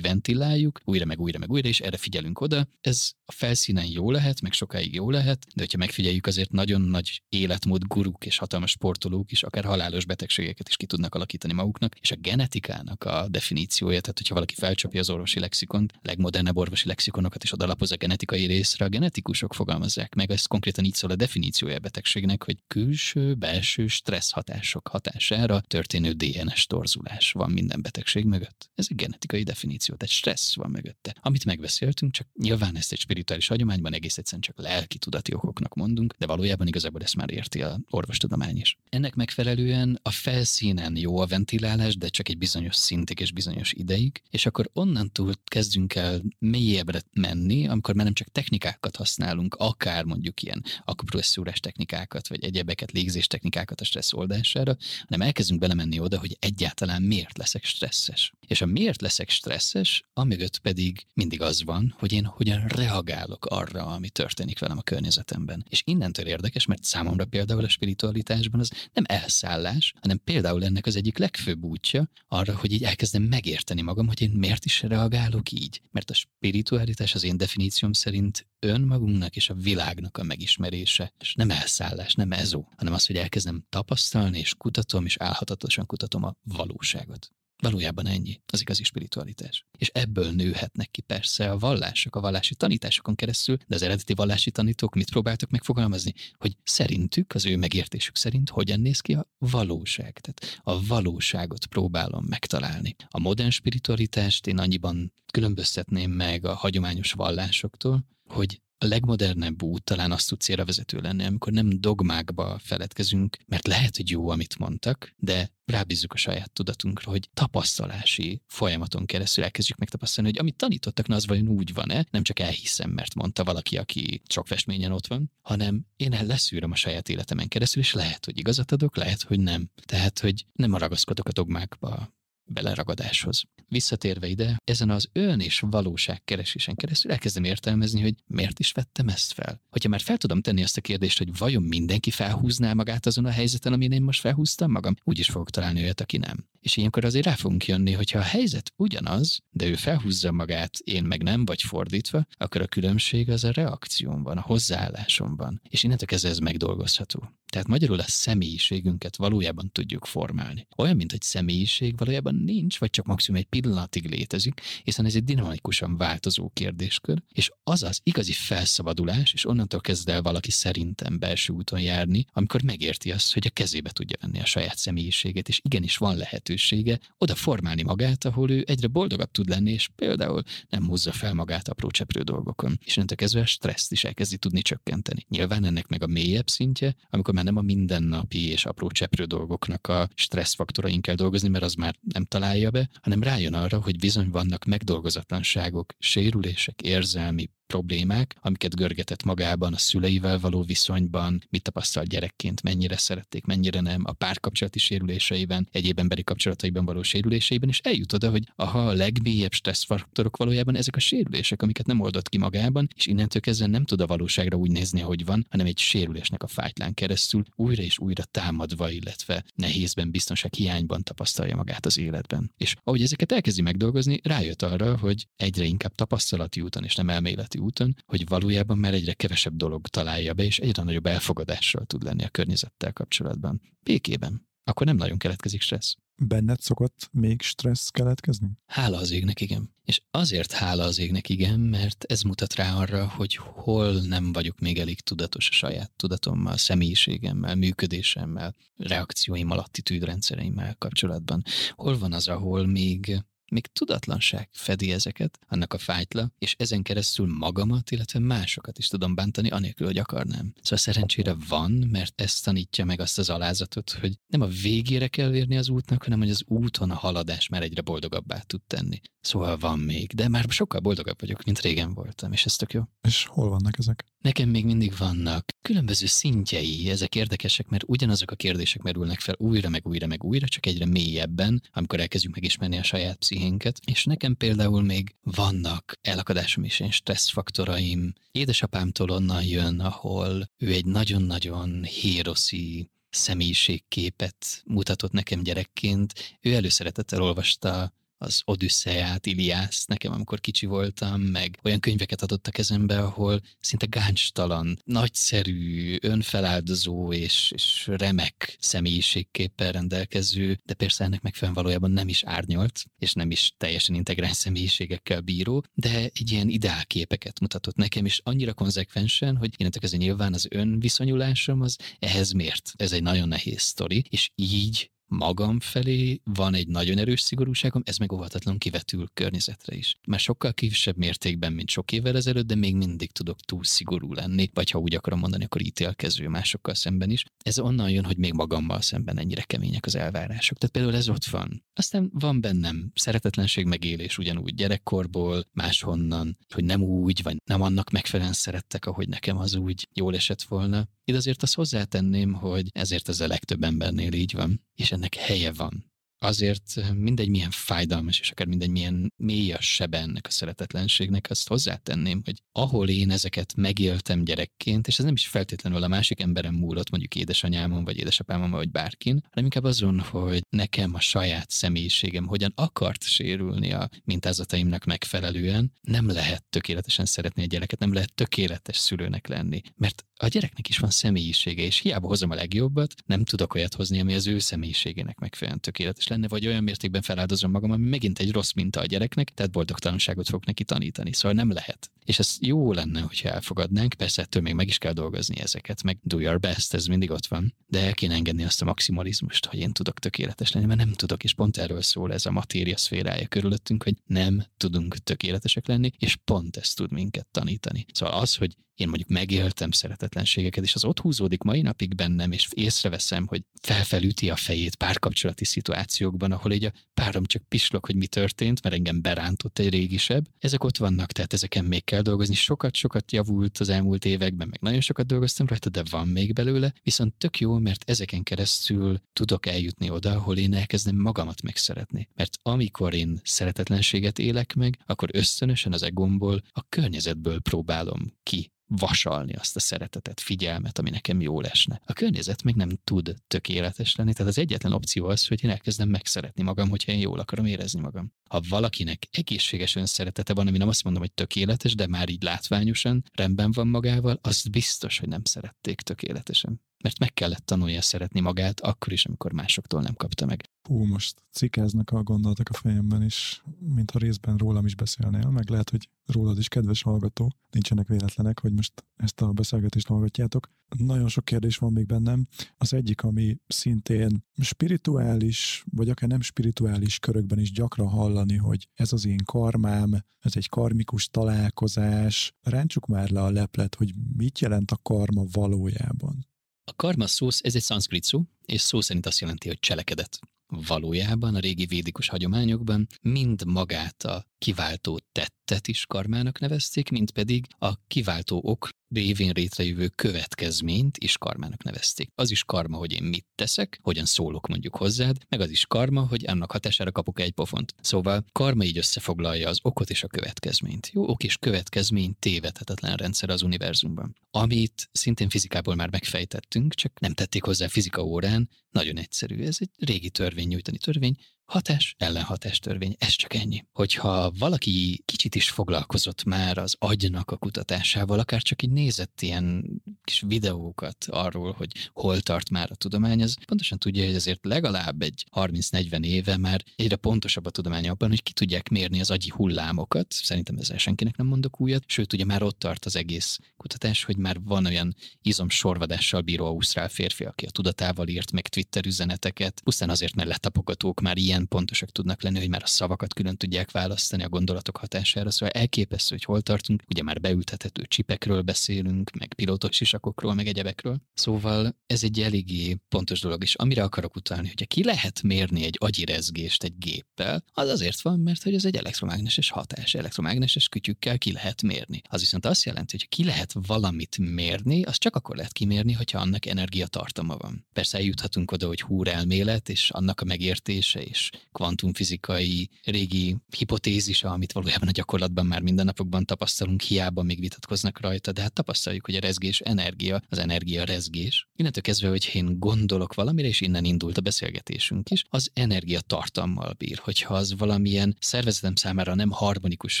kiventiláljuk, újra meg újra meg újra, és erre figyelünk oda. Ez a felszínen jó lehet, meg sokáig jó lehet, de hogyha megfigyeljük, azért nagyon nagy életmód guruk és hatalmas sportolók is akár halálos betegségeket is ki tudnak alakítani maguknak, és a genetikának a definíciója, tehát hogyha valaki felcsapja az orvosi lexikont, legmodernebb orvosi lexikonokat és odalapoz a genetikai részre, a genetikusok fogalmazzák meg, ez konkrétan így szól a definíciója a betegségnek, hogy külső, belső stressz hatások hatására történő DNS torzulás van minden betegség mögött. Ez egy genetikai definíció. Tehát stressz van mögötte. Amit megbeszéltünk, csak nyilván ezt egy spirituális hagyományban egész egyszerűen csak lelki tudati okoknak mondunk, de valójában igazából ezt már érti a orvostudomány is. Ennek megfelelően a felszínen jó a ventilálás, de csak egy bizonyos szintig és bizonyos ideig, és akkor onnantól kezdünk el mélyebbre menni, amikor már nem csak technikákat használunk, akár mondjuk ilyen akupresszúrás technikákat, vagy egyebeket, légzés technikákat a stressz oldására, hanem elkezdünk belemenni oda, hogy egyáltalán miért leszek stresszes. És a miért leszek stresszes, amögött pedig mindig az van, hogy én hogyan reagálok arra, ami történik velem a környezetemben. És innentől érdekes, mert számomra például a spiritualitásban az nem elszállás, hanem például ennek az egyik legfőbb útja arra, hogy így elkezdem megérteni magam, hogy én miért is reagálok így. Mert a spiritualitás az én definícióm szerint önmagunknak és a világnak a megismerése, és nem elszállás, nem ezó, hanem az, hogy elkezdem tapasztalni, és kutatom, és álhatatosan kutatom a valóságot. Valójában ennyi az igazi spiritualitás. És ebből nőhetnek ki persze a vallások, a vallási tanításokon keresztül, de az eredeti vallási tanítók mit próbáltak megfogalmazni? Hogy szerintük, az ő megértésük szerint hogyan néz ki a valóság. Tehát a valóságot próbálom megtalálni. A modern spiritualitást én annyiban különböztetném meg a hagyományos vallásoktól, hogy a legmodernebb út talán azt tud célra vezető lenni, amikor nem dogmákba feledkezünk, mert lehet, hogy jó, amit mondtak, de rábízzuk a saját tudatunkra, hogy tapasztalási folyamaton keresztül elkezdjük megtapasztalni, hogy amit tanítottak, na az vajon úgy van-e, nem csak elhiszem, mert mondta valaki, aki sok festményen ott van, hanem én el leszűröm a saját életemen keresztül, és lehet, hogy igazat adok, lehet, hogy nem. Tehát, hogy nem ragaszkodok a dogmákba, beleragadáshoz. Visszatérve ide, ezen az ön és valóság keresésen keresztül elkezdem értelmezni, hogy miért is vettem ezt fel. Hogyha már fel tudom tenni azt a kérdést, hogy vajon mindenki felhúzná magát azon a helyzeten, amin én most felhúztam magam, úgy is fogok találni olyat, aki nem. És ilyenkor azért rá fogunk jönni, hogyha a helyzet ugyanaz, de ő felhúzza magát, én meg nem, vagy fordítva, akkor a különbség az a reakciómban, a hozzáállásomban. És innentől kezdve ez megdolgozható. Tehát magyarul a személyiségünket valójában tudjuk formálni. Olyan, mint egy személyiség valójában nincs, vagy csak maximum egy pillanatig létezik, hiszen ez egy dinamikusan változó kérdéskör, és az az igazi felszabadulás, és onnantól kezd el valaki szerintem belső úton járni, amikor megérti azt, hogy a kezébe tudja venni a saját személyiségét, és igenis van lehetősége oda formálni magát, ahol ő egyre boldogabb tud lenni, és például nem húzza fel magát apró cseprő dolgokon. És onnantól kezdve a stresszt is elkezdi tudni csökkenteni. Nyilván ennek meg a mélyebb szintje, amikor már nem a mindennapi és apró cseprő dolgoknak a stresszfaktorain kell dolgozni, mert az már nem találja be, hanem rájön arra, hogy bizony vannak megdolgozatlanságok, sérülések, érzelmi problémák, amiket görgetett magában a szüleivel való viszonyban, mit tapasztalt gyerekként, mennyire szerették, mennyire nem, a párkapcsolati sérüléseiben, egyéb emberi kapcsolataiban való sérüléseiben, és eljut oda, hogy aha, a legmélyebb stresszfaktorok valójában ezek a sérülések, amiket nem oldott ki magában, és innentől kezdve nem tud a valóságra úgy nézni, hogy van, hanem egy sérülésnek a fájtlán keresztül újra és újra támadva, illetve nehézben, biztonság hiányban tapasztalja magát az életben. És ahogy ezeket elkezdi megdolgozni, rájött arra, hogy egyre inkább tapasztalati úton és nem elméleti úton, hogy valójában már egyre kevesebb dolog találja be, és egyre nagyobb elfogadással tud lenni a környezettel kapcsolatban. Békében. Akkor nem nagyon keletkezik stressz. Benned szokott még stressz keletkezni? Hála az égnek, igen. És azért hála az égnek, igen, mert ez mutat rá arra, hogy hol nem vagyok még elég tudatos a saját tudatommal, személyiségemmel, működésemmel, reakcióimmal, attitűdrendszereimmel kapcsolatban. Hol van az, ahol még még tudatlanság fedi ezeket, annak a fájtla, és ezen keresztül magamat, illetve másokat is tudom bántani, anélkül, hogy akarnám. Szóval szerencsére van, mert ez tanítja meg azt az alázatot, hogy nem a végére kell érni az útnak, hanem hogy az úton a haladás már egyre boldogabbá tud tenni. Szóval van még, de már sokkal boldogabb vagyok, mint régen voltam, és ez tök jó. És hol vannak ezek? Nekem még mindig vannak különböző szintjei, ezek érdekesek, mert ugyanazok a kérdések merülnek fel újra, meg újra, meg újra, csak egyre mélyebben, amikor elkezdjük megismerni a saját pszichénket. És nekem például még vannak elakadásom és én stresszfaktoraim. Édesapámtól onnan jön, ahol ő egy nagyon-nagyon híroszi személyiségképet mutatott nekem gyerekként. Ő előszeretettel olvasta az Odüsszeját, Iliászt nekem, amikor kicsi voltam, meg olyan könyveket adott a kezembe, ahol szinte gáncstalan, nagyszerű, önfeláldozó és, és remek személyiségképpel rendelkező, de persze ennek megfelelően valójában nem is árnyolt, és nem is teljesen integráns személyiségekkel bíró, de egy ilyen ideálképeket mutatott nekem, és annyira konzekvensen, hogy én ez nyilván az önviszonyulásom az ehhez mért. Ez egy nagyon nehéz sztori, és így magam felé van egy nagyon erős szigorúságom, ez meg óvatatlan kivetül környezetre is. Már sokkal kisebb mértékben, mint sok évvel ezelőtt, de még mindig tudok túl szigorú lenni, vagy ha úgy akarom mondani, akkor ítélkező másokkal szemben is. Ez onnan jön, hogy még magammal szemben ennyire kemények az elvárások. Tehát például ez ott van. Aztán van bennem szeretetlenség megélés ugyanúgy gyerekkorból, máshonnan, hogy nem úgy, vagy nem annak megfelelően szerettek, ahogy nekem az úgy jól esett volna. Itt azért azt hozzátenném, hogy ezért ez a legtöbb embernél így van, és ennek helye van azért mindegy milyen fájdalmas, és akár mindegy milyen mély a sebe ennek a szeretetlenségnek, azt hozzátenném, hogy ahol én ezeket megéltem gyerekként, és ez nem is feltétlenül a másik emberem múlott, mondjuk édesanyámon, vagy édesapámon, vagy bárkin, hanem inkább azon, hogy nekem a saját személyiségem hogyan akart sérülni a mintázataimnak megfelelően, nem lehet tökéletesen szeretni a gyereket, nem lehet tökéletes szülőnek lenni, mert a gyereknek is van személyisége, és hiába hozom a legjobbat, nem tudok olyat hozni, ami az ő személyiségének megfelelően tökéletes lenne, vagy olyan mértékben feláldozom magam, ami megint egy rossz minta a gyereknek, tehát boldogtalanságot fog neki tanítani. Szóval nem lehet. És ez jó lenne, hogyha elfogadnánk, persze ettől még meg is kell dolgozni ezeket, meg do your best, ez mindig ott van, de el kéne engedni azt a maximalizmust, hogy én tudok tökéletes lenni, mert nem tudok, és pont erről szól ez a matéria szférája körülöttünk, hogy nem tudunk tökéletesek lenni, és pont ezt tud minket tanítani. Szóval az, hogy én mondjuk megéltem szeretetlenségeket, és az ott húzódik mai napig bennem, és észreveszem, hogy felfelüti a fejét párkapcsolati szituációkban, ahol így a párom csak pislog, hogy mi történt, mert engem berántott egy régisebb. Ezek ott vannak, tehát ezeken még kell dolgozni. Sokat-sokat javult az elmúlt években, meg nagyon sokat dolgoztam rajta, de van még belőle. Viszont tök jó, mert ezeken keresztül tudok eljutni oda, ahol én elkezdem magamat megszeretni. Mert amikor én szeretetlenséget élek meg, akkor ösztönösen az egomból, a környezetből próbálom ki vasalni azt a szeretetet, figyelmet, ami nekem jól esne. A környezet meg nem tud tökéletes lenni, tehát az egyetlen opció az, hogy én elkezdem megszeretni magam, hogyha én jól akarom érezni magam. Ha valakinek egészséges önszeretete van, ami nem azt mondom, hogy tökéletes, de már így látványosan rendben van magával, az biztos, hogy nem szerették tökéletesen mert meg kellett tanulja szeretni magát, akkor is, amikor másoktól nem kapta meg. Hú, most cikáznak a gondolatok a fejemben is, mintha részben rólam is beszélnél, meg lehet, hogy rólad is, kedves hallgató, nincsenek véletlenek, hogy most ezt a beszélgetést hallgatjátok. Nagyon sok kérdés van még bennem. Az egyik, ami szintén spirituális, vagy akár nem spirituális körökben is gyakran hallani, hogy ez az én karmám, ez egy karmikus találkozás. Ráncsuk már le a leplet, hogy mit jelent a karma valójában. A karma szó, ez egy szanszkrit szó, és szó szerint azt jelenti, hogy cselekedet. Valójában a régi védikus hagyományokban mind magát a kiváltó tettet is karmának nevezték, mint pedig a kiváltó ok révén létrejövő következményt is karmának nevezték. Az is karma, hogy én mit teszek, hogyan szólok mondjuk hozzád, meg az is karma, hogy annak hatására kapok egy pofont. Szóval karma így összefoglalja az okot és a következményt. Jó ok és következmény tévedhetetlen rendszer az univerzumban. Amit szintén fizikából már megfejtettünk, csak nem tették hozzá fizika órán, nagyon egyszerű. Ez egy régi törvény nyújtani törvény, Hatás, ellenhatás törvény, ez csak ennyi. Hogyha valaki kicsit is foglalkozott már az agynak a kutatásával, akár csak így nézett ilyen kis videókat arról, hogy hol tart már a tudomány, az pontosan tudja, hogy ezért legalább egy 30-40 éve már egyre pontosabb a tudomány abban, hogy ki tudják mérni az agyi hullámokat. Szerintem ezzel senkinek nem mondok újat, sőt, ugye már ott tart az egész kutatás, hogy már van olyan izom sorvadással bíró ausztrál férfi, aki a tudatával írt meg Twitter üzeneteket, pusztán azért, mert letapogatók már ilyen ilyen pontosak tudnak lenni, hogy már a szavakat külön tudják választani a gondolatok hatására. Szóval elképesztő, hogy hol tartunk. Ugye már beültethető csipekről beszélünk, meg pilótos sisakokról, meg egyebekről. Szóval ez egy eléggé pontos dolog, és amire akarok utalni, hogyha ki lehet mérni egy agyirezgést egy géppel, az azért van, mert hogy ez egy elektromágneses hatás, elektromágneses kütyükkel ki lehet mérni. Az viszont azt jelenti, hogy ki lehet valamit mérni, az csak akkor lehet kimérni, hogyha annak energiatartama van. Persze eljuthatunk oda, hogy húrelmélet, és annak a megértése, és kvantumfizikai régi hipotézisa, amit valójában a gyakorlatban már mindennapokban tapasztalunk, hiába még vitatkoznak rajta, de hát tapasztaljuk, hogy a rezgés energia, az energia rezgés. Innentől kezdve, hogy én gondolok valamire, és innen indult a beszélgetésünk is, az energia tartalmal bír. Hogyha az valamilyen szervezetem számára nem harmonikus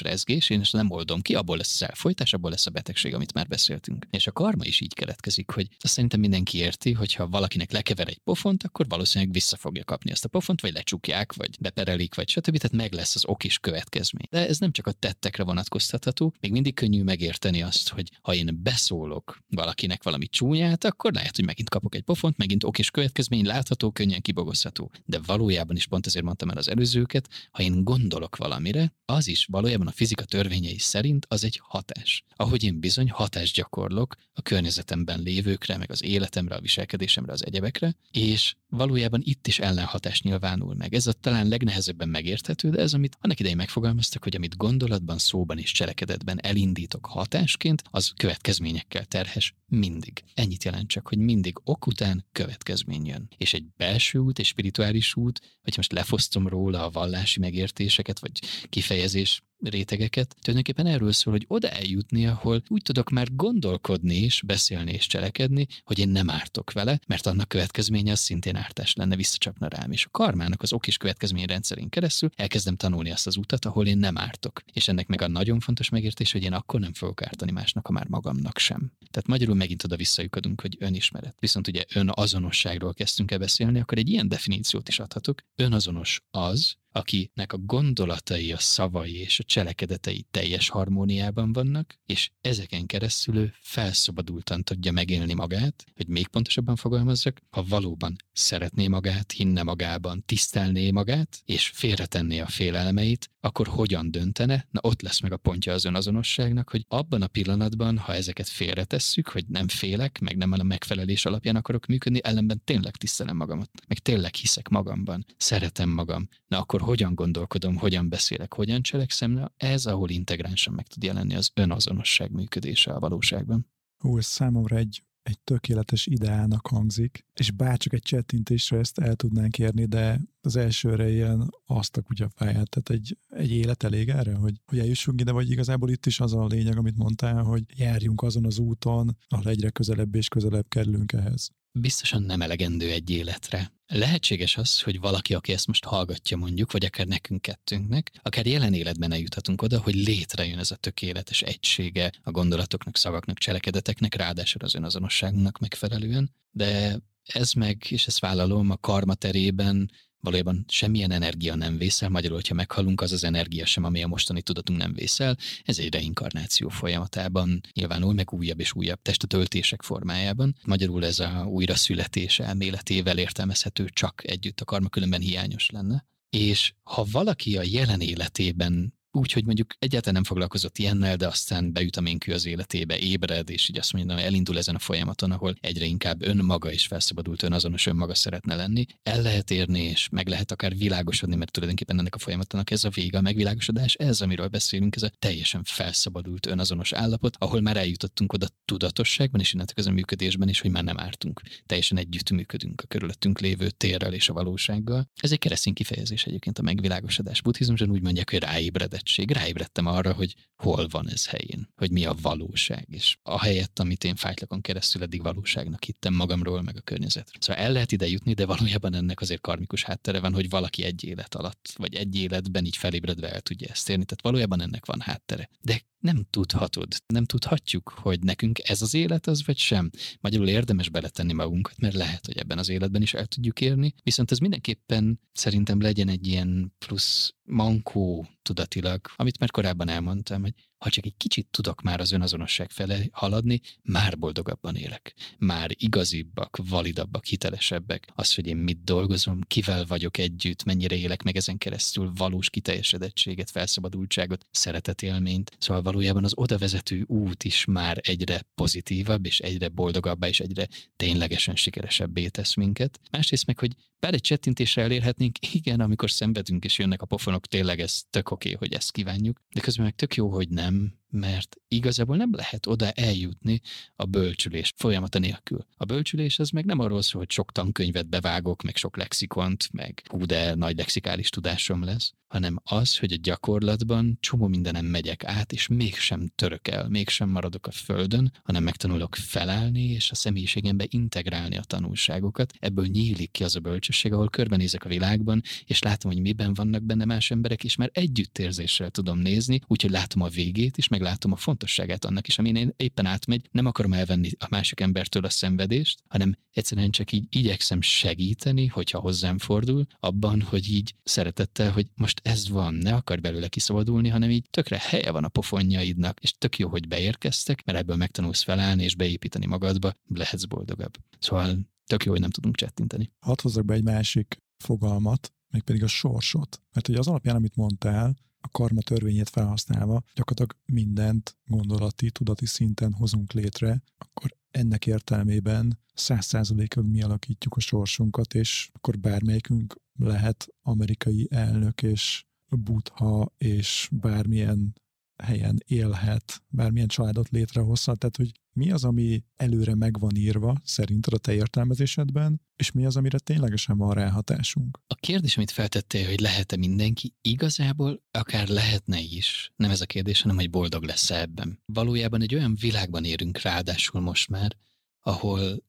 rezgés, én ezt nem oldom ki, abból lesz az elfolytás, abból lesz a betegség, amit már beszéltünk. És a karma is így keletkezik, hogy azt szerintem mindenki érti, hogy ha valakinek lekever egy pofont, akkor valószínűleg vissza fogja kapni ezt a pofont, vagy lecsukja berakják, vagy beperelik, vagy stb. Tehát meg lesz az ok is következmény. De ez nem csak a tettekre vonatkoztatható, még mindig könnyű megérteni azt, hogy ha én beszólok valakinek valami csúnyát, akkor lehet, hogy megint kapok egy pofont, megint ok és következmény látható, könnyen kibogozható. De valójában is pont ezért mondtam el az előzőket, ha én gondolok valamire, az is valójában a fizika törvényei szerint az egy hatás. Ahogy én bizony hatást gyakorlok a környezetemben lévőkre, meg az életemre, a viselkedésemre, az egyebekre, és valójában itt is ellenhatás nyilvánul meg. A talán legnehezebben megérthető, de ez, amit annak idején megfogalmaztak, hogy amit gondolatban, szóban és cselekedetben elindítok hatásként, az következményekkel terhes mindig. Ennyit jelent csak, hogy mindig ok után következmény jön. És egy belső út, egy spirituális út, vagy most lefosztom róla a vallási megértéseket, vagy kifejezés rétegeket. Tulajdonképpen erről szól, hogy oda eljutni, ahol úgy tudok már gondolkodni és beszélni és cselekedni, hogy én nem ártok vele, mert annak következménye az szintén ártás lenne, visszacsapna rám. És a karmának az ok és következmény rendszerén keresztül elkezdem tanulni azt az utat, ahol én nem ártok. És ennek meg a nagyon fontos megértés, hogy én akkor nem fogok ártani másnak, ha már magamnak sem. Tehát magyarul megint oda visszajukadunk, hogy önismeret. Viszont ugye önazonosságról kezdtünk el beszélni, akkor egy ilyen definíciót is adhatok. Önazonos az, akinek a gondolatai, a szavai és a cselekedetei teljes harmóniában vannak, és ezeken keresztül ő felszabadultan tudja megélni magát, hogy még pontosabban fogalmazzak, ha valóban szeretné magát, hinne magában, tisztelné magát, és félretenné a félelmeit, akkor hogyan döntene? Na ott lesz meg a pontja az önazonosságnak, hogy abban a pillanatban, ha ezeket félretesszük, hogy nem félek, meg nem a megfelelés alapján akarok működni, ellenben tényleg tisztelem magamat, meg tényleg hiszek magamban, szeretem magam, na akkor hogyan gondolkodom, hogyan beszélek, hogyan cselekszem, na ez, ahol integránsan meg tud jelenni az önazonosság működése a valóságban. Hú, ez számomra egy egy tökéletes ideának hangzik, és bárcsak egy csettintésre ezt el tudnánk érni, de az elsőre ilyen azt a kutyafáját, tehát egy, egy élet elég erre, hogy, hogy eljussunk ide, vagy igazából itt is az a lényeg, amit mondtál, hogy járjunk azon az úton, ahol egyre közelebb és közelebb kerülünk ehhez biztosan nem elegendő egy életre. Lehetséges az, hogy valaki, aki ezt most hallgatja mondjuk, vagy akár nekünk kettőnknek, akár jelen életben eljuthatunk oda, hogy létrejön ez a tökéletes egysége a gondolatoknak, szavaknak, cselekedeteknek, ráadásul az önazonosságunknak megfelelően, de ez meg, és ezt vállalom, a karma terében valójában semmilyen energia nem vészel, magyarul, hogyha meghalunk, az az energia sem, ami a mostani tudatunk nem vészel. Ez egy reinkarnáció folyamatában nyilvánul, meg újabb és újabb testatöltések formájában. Magyarul ez a újra születés elméletével értelmezhető csak együtt a karma, különben hiányos lenne. És ha valaki a jelen életében úgy, hogy mondjuk egyáltalán nem foglalkozott ilyennel, de aztán beüt a ménkű az életébe, ébred, és így azt mondja, elindul ezen a folyamaton, ahol egyre inkább önmaga is felszabadult, önazonos önmaga szeretne lenni. El lehet érni, és meg lehet akár világosodni, mert tulajdonképpen ennek a folyamatnak ez a vége, a megvilágosodás, ez, amiről beszélünk, ez a teljesen felszabadult önazonos állapot, ahol már eljutottunk oda tudatosságban, és innentől a működésben is, hogy már nem ártunk. Teljesen együtt működünk a körülöttünk lévő térrel és a valósággal. Ez egy keresztény kifejezés egyébként a megvilágosodás. Buddhizmuson úgy mondják, hogy ráébredett ismerettség, ráébredtem arra, hogy hol van ez helyén, hogy mi a valóság, és a helyett, amit én fájtlakon keresztül eddig valóságnak hittem magamról, meg a környezetről. Szóval el lehet ide jutni, de valójában ennek azért karmikus háttere van, hogy valaki egy élet alatt, vagy egy életben így felébredve el tudja ezt érni. Tehát valójában ennek van háttere. De nem tudhatod, nem tudhatjuk, hogy nekünk ez az élet az, vagy sem. Magyarul érdemes beletenni magunkat, mert lehet, hogy ebben az életben is el tudjuk érni, viszont ez mindenképpen szerintem legyen egy ilyen plusz mankó tudatilag, amit már korábban elmondtam, hogy ha csak egy kicsit tudok már az önazonosság felé haladni, már boldogabban élek. Már igazibbak, validabbak, hitelesebbek. Az, hogy én mit dolgozom, kivel vagyok együtt, mennyire élek meg ezen keresztül valós kiteljesedettséget, felszabadultságot, szeretetélményt. Szóval valójában az oda vezető út is már egyre pozitívabb, és egyre boldogabbá, és egyre ténylegesen sikeresebbé tesz minket. Másrészt meg, hogy bár egy csettintésre elérhetnénk, igen, amikor szenvedünk és jönnek a pofonok, tényleg ez tök oké, okay, hogy ezt kívánjuk, de közben meg tök jó, hogy nem, mert igazából nem lehet oda eljutni a bölcsülés folyamata nélkül. A bölcsülés az meg nem arról szól, hogy sok tankönyvet bevágok, meg sok lexikont, meg hú, de nagy lexikális tudásom lesz, hanem az, hogy a gyakorlatban csomó mindenem megyek át, és mégsem török el, mégsem maradok a földön, hanem megtanulok felállni, és a személyiségembe integrálni a tanulságokat. Ebből nyílik ki az a bölcsesség, ahol körbenézek a világban, és látom, hogy miben vannak benne más emberek, és már együttérzéssel tudom nézni, úgyhogy látom a végét is, meg meglátom a fontosságát annak is, amin én éppen átmegy, nem akarom elvenni a másik embertől a szenvedést, hanem egyszerűen csak így igyekszem segíteni, hogyha hozzám fordul, abban, hogy így szeretettel, hogy most ez van, ne akar belőle kiszabadulni, hanem így tökre helye van a pofonjaidnak, és tök jó, hogy beérkeztek, mert ebből megtanulsz felállni és beépíteni magadba, lehetsz boldogabb. Szóval tök jó, hogy nem tudunk csettinteni. Hadd hozzak be egy másik fogalmat, mégpedig a sorsot. Mert hogy az alapján, amit mondtál, a karma törvényét felhasználva gyakorlatilag mindent gondolati, tudati szinten hozunk létre, akkor ennek értelmében száz százalékig mi alakítjuk a sorsunkat, és akkor bármelyikünk lehet amerikai elnök és butha és bármilyen helyen élhet, bármilyen családot létrehozhat, tehát hogy mi az, ami előre meg van írva szerinted a te értelmezésedben, és mi az, amire ténylegesen van ráhatásunk? A kérdés, amit feltettél, hogy lehet-e mindenki, igazából akár lehetne is. Nem ez a kérdés, hanem hogy boldog lesz -e ebben. Valójában egy olyan világban érünk ráadásul most már, ahol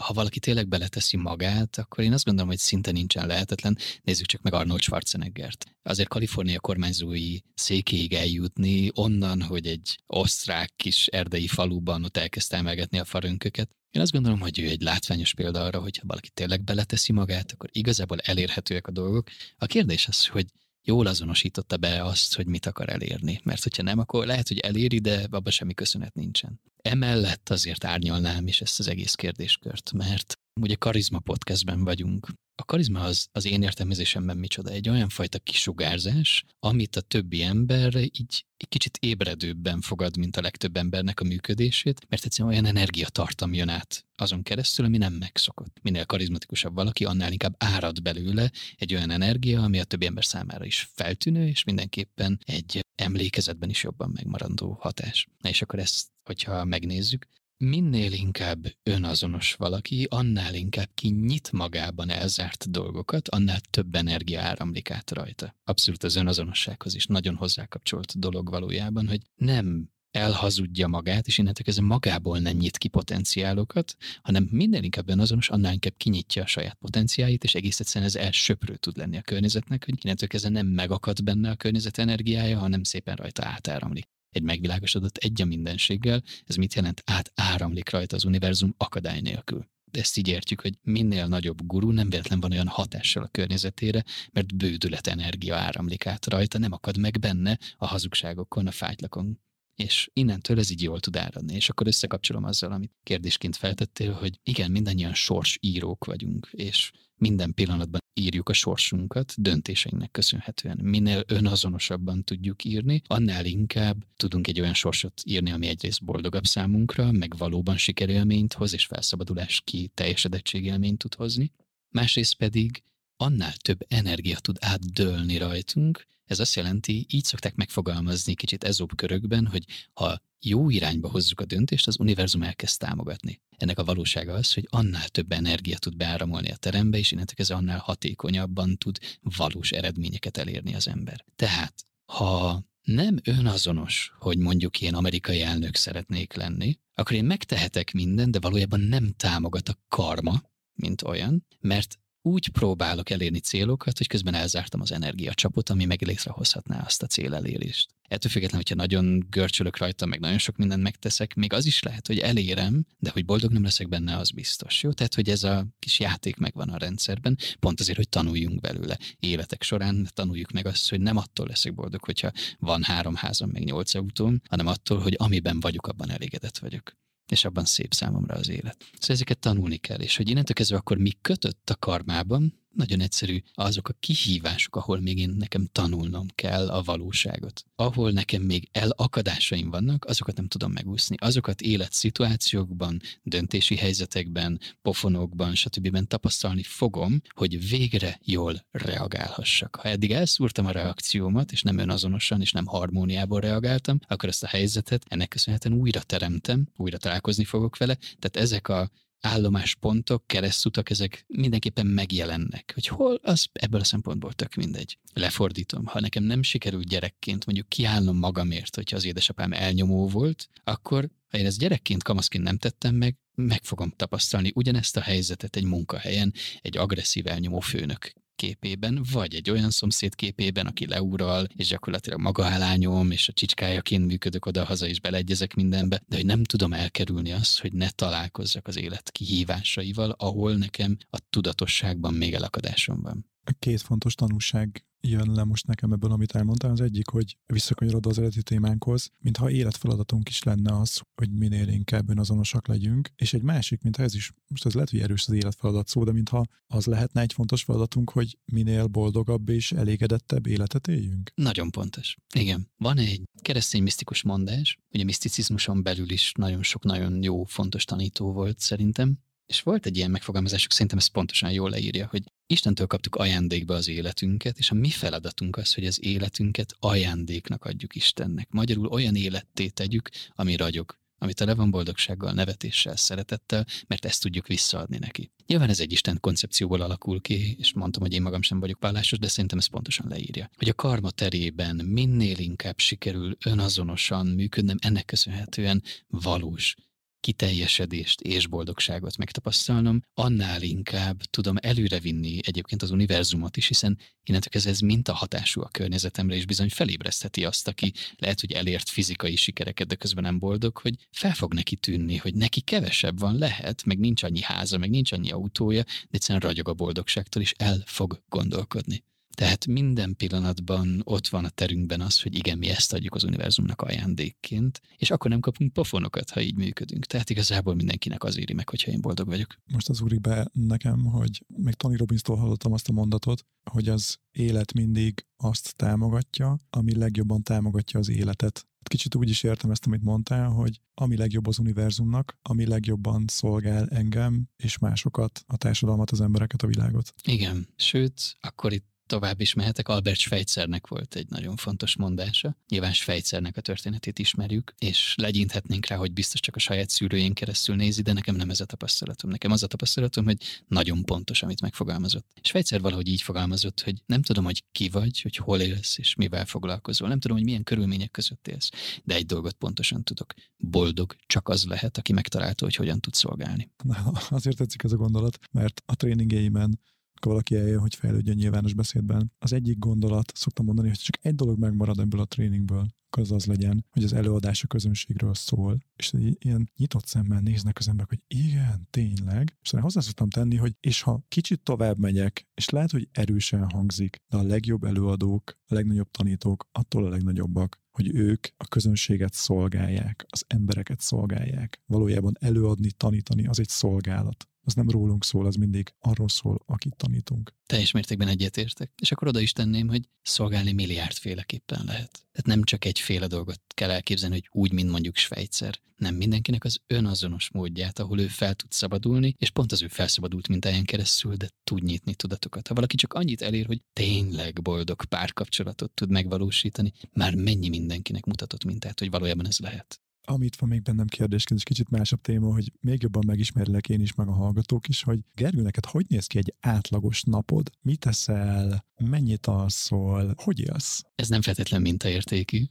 ha valaki tényleg beleteszi magát, akkor én azt gondolom, hogy szinte nincsen lehetetlen. Nézzük csak meg Arnold Schwarzeneggert. Azért Kalifornia kormányzói székéig eljutni, onnan, hogy egy osztrák kis erdei faluban ott elkezdte emelgetni a farönköket. Én azt gondolom, hogy ő egy látványos példa arra, hogy ha valaki tényleg beleteszi magát, akkor igazából elérhetőek a dolgok. A kérdés az, hogy jól azonosította be azt, hogy mit akar elérni. Mert hogyha nem, akkor lehet, hogy eléri, de abban semmi köszönet nincsen. Emellett azért árnyalnám is ezt az egész kérdéskört, mert ugye Karizma podcastben vagyunk. A karizma az, az én értelmezésemben micsoda? Egy olyan fajta kisugárzás, amit a többi ember így egy kicsit ébredőbben fogad, mint a legtöbb embernek a működését, mert egyszerűen olyan energiatartam jön át azon keresztül, ami nem megszokott. Minél karizmatikusabb valaki, annál inkább árad belőle egy olyan energia, ami a többi ember számára is feltűnő, és mindenképpen egy emlékezetben is jobban megmaradó hatás. Na és akkor ezt, hogyha megnézzük, minél inkább önazonos valaki, annál inkább kinyit magában elzárt dolgokat, annál több energia áramlik át rajta. Abszolút az önazonossághoz is nagyon hozzákapcsolt dolog valójában, hogy nem elhazudja magát, és innentől kezdve magából nem nyit ki potenciálokat, hanem minden inkább önazonos, annál inkább kinyitja a saját potenciáit, és egész egyszerűen ez elsöprő tud lenni a környezetnek, hogy innentől kezdve nem megakad benne a környezet energiája, hanem szépen rajta átáramlik egy megvilágosodott egy a mindenséggel, ez mit jelent? Át áramlik rajta az univerzum akadály nélkül. De ezt így értjük, hogy minél nagyobb gurú nem véletlen van olyan hatással a környezetére, mert bődület energia áramlik át rajta, nem akad meg benne a hazugságokon, a fájtlakon. És innentől ez így jól tud áradni. És akkor összekapcsolom azzal, amit kérdésként feltettél, hogy igen, mindannyian sorsírók vagyunk, és minden pillanatban írjuk a sorsunkat döntéseinknek köszönhetően. Minél önazonosabban tudjuk írni, annál inkább tudunk egy olyan sorsot írni, ami egyrészt boldogabb számunkra, meg valóban sikerélményt hoz, és felszabadulás ki teljesedettségélményt tud hozni. Másrészt pedig annál több energia tud átdőlni rajtunk, ez azt jelenti, így szokták megfogalmazni kicsit ezóbb körökben, hogy ha jó irányba hozzuk a döntést, az univerzum elkezd támogatni. Ennek a valósága az, hogy annál több energia tud beáramolni a terembe, és innentől ez annál hatékonyabban tud valós eredményeket elérni az ember. Tehát, ha nem önazonos, hogy mondjuk én amerikai elnök szeretnék lenni, akkor én megtehetek mindent, de valójában nem támogat a karma, mint olyan, mert úgy próbálok elérni célokat, hogy közben elzártam az energiacsapot, ami meg létrehozhatná azt a célelérést. Ettől függetlenül, hogyha nagyon görcsölök rajta, meg nagyon sok mindent megteszek, még az is lehet, hogy elérem, de hogy boldog nem leszek benne, az biztos. Jó? Tehát, hogy ez a kis játék megvan a rendszerben, pont azért, hogy tanuljunk belőle. Életek során tanuljuk meg azt, hogy nem attól leszek boldog, hogyha van három házam, meg nyolc autóm, hanem attól, hogy amiben vagyok, abban elégedett vagyok és abban szép számomra az élet. Szóval ezeket tanulni kell, és hogy innentől kezdve akkor mi kötött a karmában, nagyon egyszerű azok a kihívások, ahol még én nekem tanulnom kell a valóságot. Ahol nekem még elakadásaim vannak, azokat nem tudom megúszni. Azokat életszituációkban, döntési helyzetekben, pofonokban, stb. tapasztalni fogom, hogy végre jól reagálhassak. Ha eddig elszúrtam a reakciómat, és nem önazonosan, és nem harmóniából reagáltam, akkor ezt a helyzetet ennek köszönhetően újra teremtem, újra találkozni fogok vele. Tehát ezek a állomáspontok, keresztutak, ezek mindenképpen megjelennek. Hogy hol, az ebből a szempontból tök mindegy. Lefordítom, ha nekem nem sikerült gyerekként mondjuk kiállnom magamért, hogyha az édesapám elnyomó volt, akkor ha én ezt gyerekként, kamaszként nem tettem meg, meg fogom tapasztalni ugyanezt a helyzetet egy munkahelyen, egy agresszív elnyomó főnök képében, vagy egy olyan szomszéd képében, aki leural, és gyakorlatilag maga állányom, és a csicskájaként működök oda-haza, és beleegyezek mindenbe, de hogy nem tudom elkerülni azt, hogy ne találkozzak az élet kihívásaival, ahol nekem a tudatosságban még elakadásom van. Két fontos tanulság jön le most nekem ebből, amit elmondtál. Az egyik, hogy visszakanyarod az eredeti témánkhoz, mintha életfeladatunk is lenne az, hogy minél inkább önazonosak legyünk, és egy másik, mintha ez is, most ez lehet, hogy erős az életfeladat szó, de mintha az lehetne egy fontos feladatunk, hogy minél boldogabb és elégedettebb életet éljünk. Nagyon pontos. Igen. Van egy keresztény misztikus mondás, hogy a miszticizmuson belül is nagyon sok nagyon jó, fontos tanító volt szerintem, és volt egy ilyen megfogalmazásuk, szerintem ez pontosan jól leírja, hogy Istentől kaptuk ajándékba az életünket, és a mi feladatunk az, hogy az életünket ajándéknak adjuk Istennek. Magyarul olyan életté tegyük, ami ragyog, ami tele van boldogsággal, nevetéssel, szeretettel, mert ezt tudjuk visszaadni neki. Nyilván ez egy Isten koncepcióból alakul ki, és mondtam, hogy én magam sem vagyok vállásos, de szerintem ez pontosan leírja. Hogy a karma terében minél inkább sikerül önazonosan működnem, ennek köszönhetően valós, kiteljesedést és boldogságot megtapasztalnom, annál inkább tudom előrevinni egyébként az univerzumot is, hiszen innentől kezdve ez minta hatású a környezetemre, és bizony felébresztheti azt, aki lehet, hogy elért fizikai sikereket, de közben nem boldog, hogy fel fog neki tűnni, hogy neki kevesebb van, lehet, meg nincs annyi háza, meg nincs annyi autója, de egyszerűen ragyog a boldogságtól, és el fog gondolkodni. Tehát minden pillanatban ott van a terünkben az, hogy igen, mi ezt adjuk az univerzumnak ajándékként, és akkor nem kapunk pofonokat, ha így működünk. Tehát igazából mindenkinek az éri meg, hogyha én boldog vagyok. Most az úrik be nekem, hogy még Tony Robbins-tól hallottam azt a mondatot, hogy az élet mindig azt támogatja, ami legjobban támogatja az életet. Kicsit úgy is értem ezt, amit mondtál, hogy ami legjobb az univerzumnak, ami legjobban szolgál engem és másokat, a társadalmat, az embereket, a világot. Igen, sőt, akkor itt tovább is mehetek, Albert Schweitzernek volt egy nagyon fontos mondása. Nyilván Schweitzernek a történetét ismerjük, és legyinthetnénk rá, hogy biztos csak a saját szűrőjén keresztül nézi, de nekem nem ez a tapasztalatom. Nekem az a tapasztalatom, hogy nagyon pontos, amit megfogalmazott. Schweitzer valahogy így fogalmazott, hogy nem tudom, hogy ki vagy, hogy hol élsz, és mivel foglalkozol. Nem tudom, hogy milyen körülmények között élsz, de egy dolgot pontosan tudok. Boldog csak az lehet, aki megtalálta, hogy hogyan tud szolgálni. Na, azért tetszik ez a gondolat, mert a tréningeimen valaki eljön, hogy fejlődjön nyilvános beszédben. Az egyik gondolat, szoktam mondani, hogy csak egy dolog megmarad ebből a tréningből, akkor az az legyen, hogy az előadás a közönségről szól, és ilyen nyitott szemmel néznek az emberek, hogy igen, tényleg. És aztán hozzá szoktam tenni, hogy és ha kicsit tovább megyek, és lehet, hogy erősen hangzik, de a legjobb előadók, a legnagyobb tanítók attól a legnagyobbak, hogy ők a közönséget szolgálják, az embereket szolgálják. Valójában előadni, tanítani az egy szolgálat az nem rólunk szól, az mindig arról szól, akit tanítunk. Teljes mértékben egyetértek. És akkor oda is tenném, hogy szolgálni milliárdféleképpen lehet. Tehát nem csak egyféle dolgot kell elképzelni, hogy úgy, mint mondjuk Svejtszer. Nem mindenkinek az önazonos módját, ahol ő fel tud szabadulni, és pont az ő felszabadult mintáján keresztül, de tud nyitni tudatokat. Ha valaki csak annyit elér, hogy tényleg boldog párkapcsolatot tud megvalósítani, már mennyi mindenkinek mutatott mintát, hogy valójában ez lehet amit van még bennem kérdésként, és kicsit másabb téma, hogy még jobban megismerlek én is, meg a hallgatók is, hogy Gergő, neked hogy néz ki egy átlagos napod? Mit teszel? Mennyit alszol? Hogy élsz? Ez nem feltétlen mintaértékű.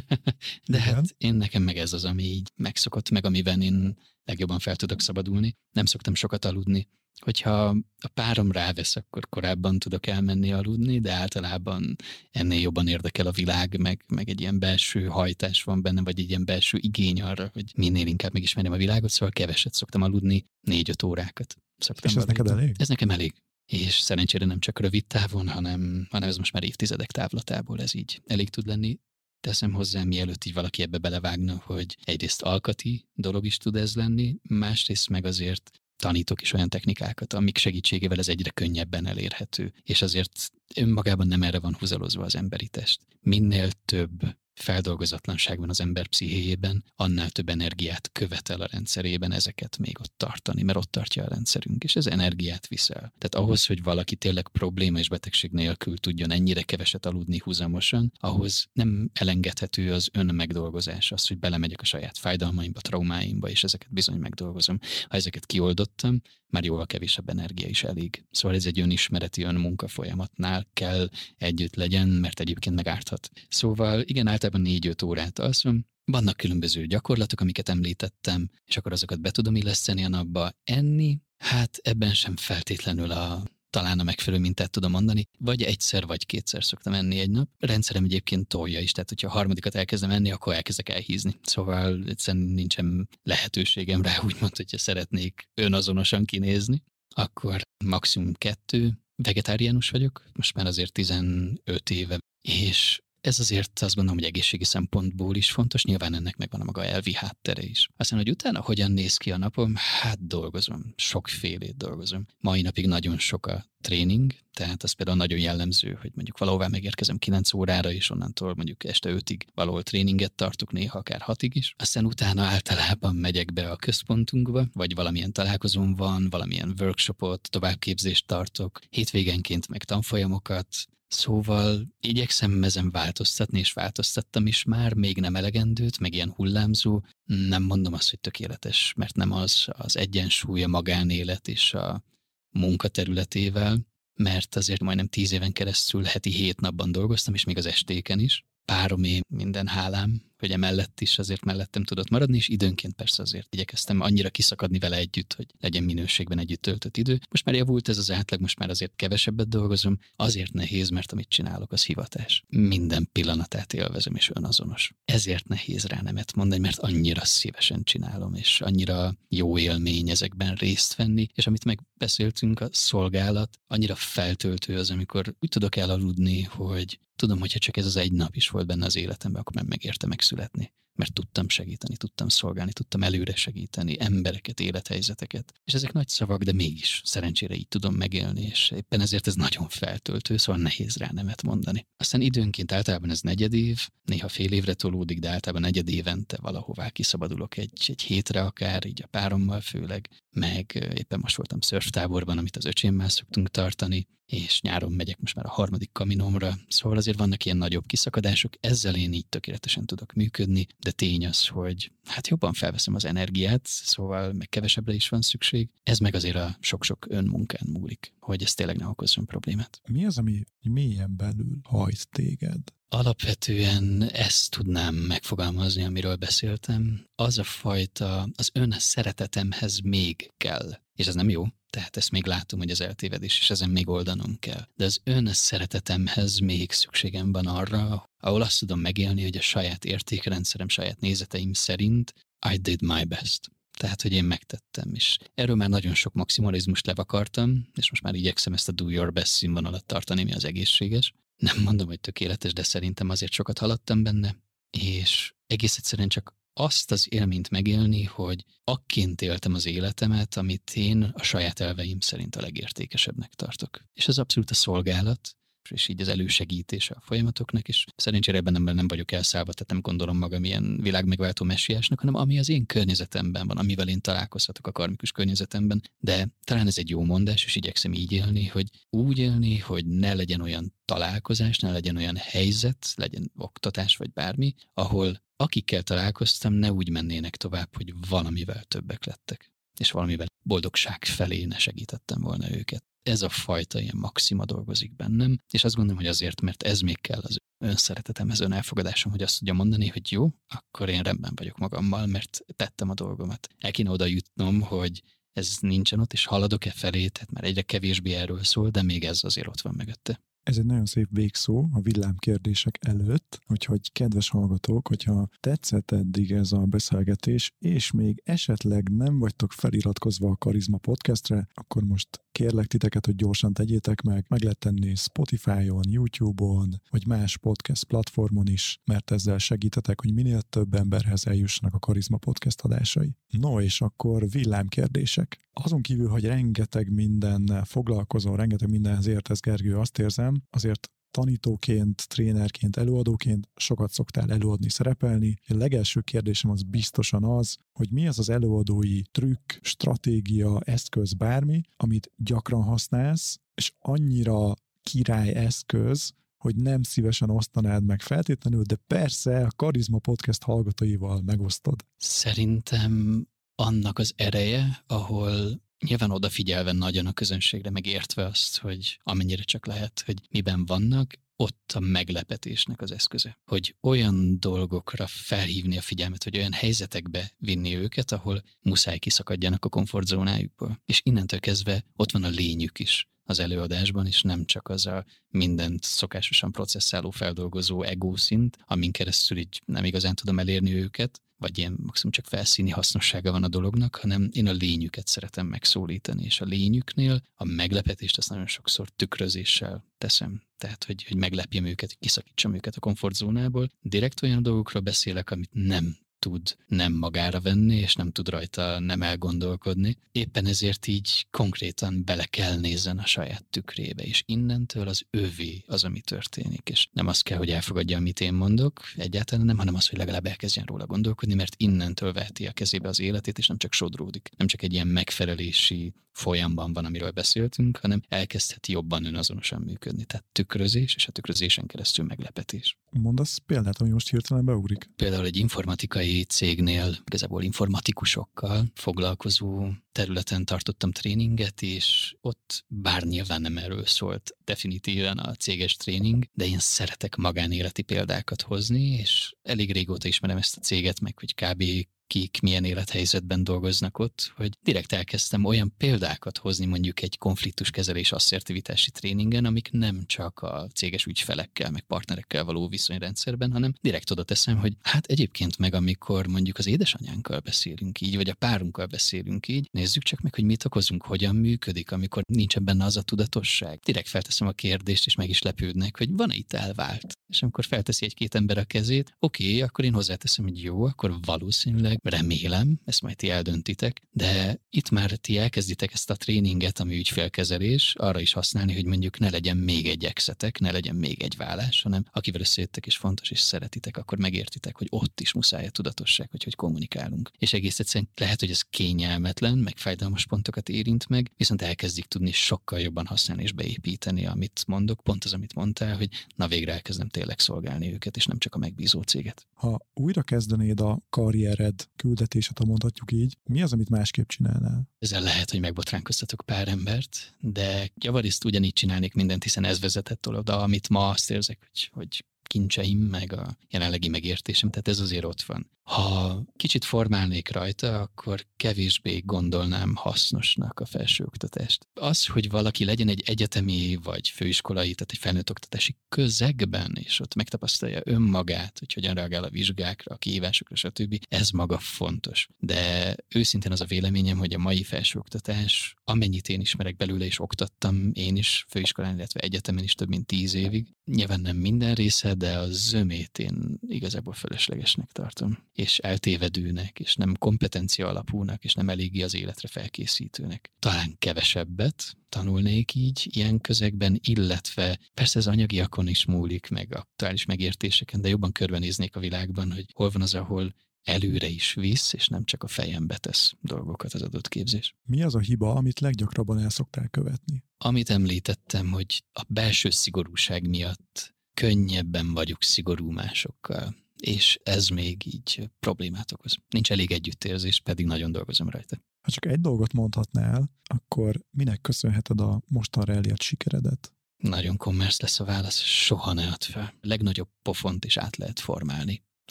De Igen. hát én nekem meg ez az, ami így megszokott, meg amiben én legjobban fel tudok szabadulni. Nem szoktam sokat aludni. Hogyha a párom rávesz, akkor korábban tudok elmenni aludni, de általában ennél jobban érdekel a világ, meg, meg egy ilyen belső hajtás van benne, vagy egy ilyen belső igény arra, hogy minél inkább megismerjem a világot, szóval keveset szoktam aludni, négy-öt órákat. Szoktam És ez neked elég? Ez nekem elég. És szerencsére nem csak rövid távon, hanem, hanem ez most már évtizedek távlatából ez így elég tud lenni teszem hozzá, mielőtt így valaki ebbe belevágna, hogy egyrészt alkati dolog is tud ez lenni, másrészt meg azért tanítok is olyan technikákat, amik segítségével ez egyre könnyebben elérhető. És azért önmagában nem erre van húzalozva az emberi test. Minél több feldolgozatlanságban az ember pszichéjében, annál több energiát követel a rendszerében ezeket még ott tartani, mert ott tartja a rendszerünk, és ez energiát viszel. Tehát ahhoz, hogy valaki tényleg probléma és betegség nélkül tudjon ennyire keveset aludni húzamosan, ahhoz nem elengedhető az ön megdolgozás, az, hogy belemegyek a saját fájdalmaimba, traumáimba, és ezeket bizony megdolgozom. Ha ezeket kioldottam, már jóval kevésebb energia is elég. Szóval ez egy önismereti önmunka folyamatnál kell együtt legyen, mert egyébként megárthat. Szóval igen, általában négy-öt órát alszom, vannak különböző gyakorlatok, amiket említettem, és akkor azokat be tudom illeszteni a napba. Enni, hát ebben sem feltétlenül a talán a megfelelő mintát tudom mondani, vagy egyszer vagy kétszer szoktam enni egy nap. A rendszerem egyébként tolja is, tehát hogyha a harmadikat elkezdem enni, akkor elkezdek elhízni. Szóval egyszerűen nincsen lehetőségem rá, úgymond, hogyha szeretnék önazonosan kinézni, akkor maximum kettő, vegetáriánus vagyok, most már azért 15 éve, és ez azért azt gondolom, hogy egészségi szempontból is fontos, nyilván ennek megvan a maga elvi háttere is. Aztán, hogy utána hogyan néz ki a napom, hát dolgozom, sokfélét dolgozom. Mai napig nagyon sok a tréning, tehát az például nagyon jellemző, hogy mondjuk valahová megérkezem 9 órára, és onnantól mondjuk este 5-ig valahol tréninget tartok, néha akár 6-ig is. Aztán utána általában megyek be a központunkba, vagy valamilyen találkozón van, valamilyen workshopot, továbbképzést tartok, hétvégenként meg tanfolyamokat, Szóval igyekszem ezen változtatni, és változtattam is már, még nem elegendőt, meg ilyen hullámzó. Nem mondom azt, hogy tökéletes, mert nem az az egyensúly a magánélet és a munkaterületével, mert azért majdnem tíz éven keresztül heti hét napban dolgoztam, és még az estéken is páromé minden hálám, hogy emellett is azért mellettem tudott maradni, és időnként persze azért igyekeztem annyira kiszakadni vele együtt, hogy legyen minőségben együtt töltött idő. Most már javult ez az átlag, most már azért kevesebbet dolgozom, azért nehéz, mert amit csinálok, az hivatás. Minden pillanatát élvezem és önazonos. Ezért nehéz rá nemet mondani, mert annyira szívesen csinálom, és annyira jó élmény ezekben részt venni, és amit megbeszéltünk, a szolgálat annyira feltöltő az, amikor úgy tudok elaludni, hogy tudom, hogyha csak ez az egy nap is volt benne az életemben, akkor már megérte megszületni mert tudtam segíteni, tudtam szolgálni, tudtam előre segíteni embereket, élethelyzeteket. És ezek nagy szavak, de mégis szerencsére így tudom megélni, és éppen ezért ez nagyon feltöltő, szóval nehéz rá nemet mondani. Aztán időnként általában ez negyed év, néha fél évre tolódik, de általában negyed évente valahová kiszabadulok egy, egy hétre akár, így a párommal főleg, meg éppen most voltam szörftáborban, amit az öcsémmel szoktunk tartani, és nyáron megyek most már a harmadik kaminomra, szóval azért vannak ilyen nagyobb kiszakadások, ezzel én így tökéletesen tudok működni, de tény az, hogy hát jobban felveszem az energiát, szóval meg kevesebbre is van szükség. Ez meg azért a sok-sok önmunkán múlik, hogy ez tényleg ne okozzon problémát. Mi az, ami mélyen belül hajt téged? Alapvetően ezt tudnám megfogalmazni, amiről beszéltem. Az a fajta, az ön szeretetemhez még kell. És ez nem jó, tehát ezt még látom, hogy az eltévedés, és ezen még oldanom kell. De az ön szeretetemhez még szükségem van arra, ahol azt tudom megélni, hogy a saját értékrendszerem, saját nézeteim szerint I did my best. Tehát, hogy én megtettem, és erről már nagyon sok maximalizmust levakartam, és most már igyekszem ezt a do your best színvonalat tartani, mi az egészséges. Nem mondom, hogy tökéletes, de szerintem azért sokat haladtam benne, és egész egyszerűen csak azt az élményt megélni, hogy akként éltem az életemet, amit én a saját elveim szerint a legértékesebbnek tartok. És ez abszolút a szolgálat, és így az elősegítése a folyamatoknak, és szerencsére ebben nem, nem vagyok elszállva, tehát nem gondolom magam ilyen világmegváltó messiásnak, hanem ami az én környezetemben van, amivel én találkozhatok a karmikus környezetemben, de talán ez egy jó mondás, és igyekszem így élni, hogy úgy élni, hogy ne legyen olyan találkozás, ne legyen olyan helyzet, legyen oktatás vagy bármi, ahol akikkel találkoztam, ne úgy mennének tovább, hogy valamivel többek lettek és valamivel boldogság felé ne segítettem volna őket ez a fajta ilyen maxima dolgozik bennem, és azt gondolom, hogy azért, mert ez még kell az önszeretetemhez, önelfogadásom, hogy azt tudja mondani, hogy jó, akkor én rendben vagyok magammal, mert tettem a dolgomat. El kéne oda jutnom, hogy ez nincsen ott, és haladok-e felé, tehát már egyre kevésbé erről szól, de még ez azért ott van mögötte. Ez egy nagyon szép végszó a villámkérdések előtt, úgyhogy kedves hallgatók, hogyha tetszett eddig ez a beszélgetés, és még esetleg nem vagytok feliratkozva a Karizma podcastre, akkor most kérlek titeket, hogy gyorsan tegyétek meg, meg lehet tenni Spotify-on, YouTube-on, vagy más podcast platformon is, mert ezzel segítetek, hogy minél több emberhez eljussanak a Karizma podcast adásai. No, és akkor villámkérdések. Azon kívül, hogy rengeteg mindennel foglalkozom, rengeteg mindenhez értesz, Gergő, azt érzem, azért tanítóként, trénerként, előadóként sokat szoktál előadni, szerepelni. A legelső kérdésem az biztosan az, hogy mi az az előadói trükk, stratégia, eszköz, bármi, amit gyakran használsz, és annyira király eszköz, hogy nem szívesen osztanád meg feltétlenül, de persze a Karizma Podcast hallgatóival megosztod. Szerintem annak az ereje, ahol nyilván odafigyelve nagyon a közönségre, megértve azt, hogy amennyire csak lehet, hogy miben vannak, ott a meglepetésnek az eszköze. Hogy olyan dolgokra felhívni a figyelmet, hogy olyan helyzetekbe vinni őket, ahol muszáj kiszakadjanak a komfortzónájukból. És innentől kezdve ott van a lényük is. az előadásban, és nem csak az a mindent szokásosan processzáló, feldolgozó ego szint, amin keresztül így nem igazán tudom elérni őket, vagy ilyen maximum csak felszíni hasznossága van a dolognak, hanem én a lényüket szeretem megszólítani, és a lényüknél a meglepetést azt nagyon sokszor tükrözéssel teszem. Tehát, hogy, hogy meglepjem őket, kiszakítsam őket a komfortzónából. Direkt olyan dolgokról beszélek, amit nem tud nem magára venni, és nem tud rajta nem elgondolkodni. Éppen ezért így konkrétan bele kell nézzen a saját tükrébe, és innentől az övé az, ami történik. És nem az kell, hogy elfogadja, amit én mondok, egyáltalán nem, hanem az, hogy legalább elkezdjen róla gondolkodni, mert innentől veheti a kezébe az életét, és nem csak sodródik. Nem csak egy ilyen megfelelési folyamban van, amiről beszéltünk, hanem elkezdhet jobban önazonosan működni. Tehát tükrözés, és a tükrözésen keresztül meglepetés. Mondasz példát, ami most hirtelen beugrik? Például egy informatikai cégnél, igazából informatikusokkal foglalkozó területen tartottam tréninget, és ott bár nyilván nem erről szólt definitíven a céges tréning, de én szeretek magánéleti példákat hozni, és elég régóta ismerem ezt a céget, meg hogy kb. kik milyen élethelyzetben dolgoznak ott, hogy direkt elkezdtem olyan példákat hozni mondjuk egy konfliktuskezelés asszertivitási tréningen, amik nem csak a céges ügyfelekkel, meg partnerekkel való viszonyrendszerben, hanem direkt oda teszem, hogy hát egyébként meg amikor mondjuk az édesanyánkkal beszélünk így, vagy a párunkkal beszélünk így, nézzük csak meg, hogy mit okozunk, hogyan működik, amikor nincsen benne az a tudatosság. Direkt felteszem a kérdést, és meg is lepődnek, hogy van-e itt elvált. És amikor felteszi egy-két ember a kezét, oké, okay, akkor én hozzáteszem, hogy jó, akkor valószínűleg remélem, ezt majd ti eldöntitek, de itt már ti elkezditek ezt a tréninget, ami ügyfélkezelés, arra is használni, hogy mondjuk ne legyen még egy exetek, ne legyen még egy vállás, hanem akivel összejöttek és fontos és szeretitek, akkor megértitek, hogy ott is muszáj a tudatosság, hogy hogy kommunikálunk. És egész egyszerűen lehet, hogy ez kényelmetlen, meg fájdalmas pontokat érint meg, viszont elkezdik tudni sokkal jobban használni és beépíteni, amit mondok, pont az, amit mondtál, hogy na végre elkezdem tényleg szolgálni őket, és nem csak a megbízó céget. Ha újra kezdenéd a karriered küldetéset, ha mondhatjuk így, mi az, amit másképp csinálnál? Ezzel lehet, hogy megbotránkoztatok pár embert, de javarészt ugyanígy csinálnék mindent, hiszen ez vezetett oda, amit ma azt érzek, hogy, hogy kincseim, meg a jelenlegi megértésem, tehát ez azért ott van. Ha kicsit formálnék rajta, akkor kevésbé gondolnám hasznosnak a felsőoktatást. Az, hogy valaki legyen egy egyetemi vagy főiskolai, tehát egy felnőtt oktatási közegben, és ott megtapasztalja önmagát, hogy hogyan reagál a vizsgákra, a kihívásokra, stb. Ez maga fontos. De őszintén az a véleményem, hogy a mai felsőoktatás, amennyit én ismerek belőle, és oktattam én is főiskolán, illetve egyetemen is több mint tíz évig, nyilván nem minden része, de a zömét én igazából fölöslegesnek tartom és eltévedőnek, és nem kompetencia alapúnak, és nem eléggé az életre felkészítőnek. Talán kevesebbet tanulnék így ilyen közegben, illetve persze az anyagiakon is múlik, meg aktuális megértéseken, de jobban körbenéznék a világban, hogy hol van az, ahol előre is visz, és nem csak a fejembe tesz dolgokat az adott képzés. Mi az a hiba, amit leggyakrabban el szoktál követni? Amit említettem, hogy a belső szigorúság miatt könnyebben vagyok szigorú másokkal és ez még így problémát okoz. Nincs elég együttérzés, pedig nagyon dolgozom rajta. Ha csak egy dolgot mondhatnál, akkor minek köszönheted a mostanra elért sikeredet? Nagyon kommersz lesz a válasz, soha ne add fel. A legnagyobb pofont is át lehet formálni,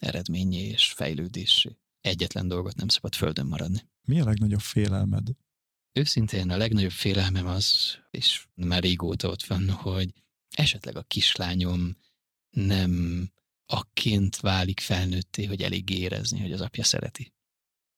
eredményé és fejlődésé. Egyetlen dolgot nem szabad földön maradni. Mi a legnagyobb félelmed? Őszintén a legnagyobb félelmem az, és már régóta ott van, hogy esetleg a kislányom nem akként válik felnőtté, hogy elég érezni, hogy az apja szereti.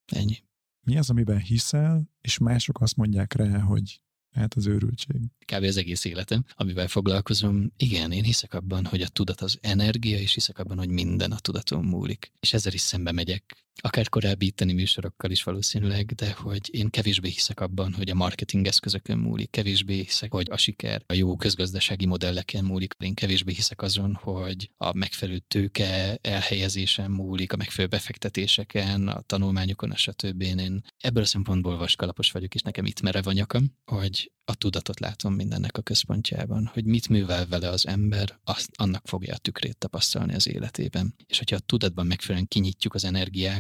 Ennyi. Mi az, amiben hiszel, és mások azt mondják rá, hogy hát az őrültség. Kb. az egész életem, amivel foglalkozom. Igen, én hiszek abban, hogy a tudat az energia, és hiszek abban, hogy minden a tudaton múlik. És ezzel is szembe megyek akár korábbi itteni műsorokkal is valószínűleg, de hogy én kevésbé hiszek abban, hogy a marketing eszközökön múlik, kevésbé hiszek, hogy a siker a jó közgazdasági modelleken múlik, én kevésbé hiszek azon, hogy a megfelelő tőke elhelyezésen múlik, a megfelelő befektetéseken, a tanulmányokon, a stb. Én ebből a szempontból vaskalapos vagyok, és nekem itt merev a nyakam, hogy a tudatot látom mindennek a központjában, hogy mit művel vele az ember, azt, annak fogja a tükrét tapasztalni az életében. És hogyha a tudatban megfelelően kinyitjuk az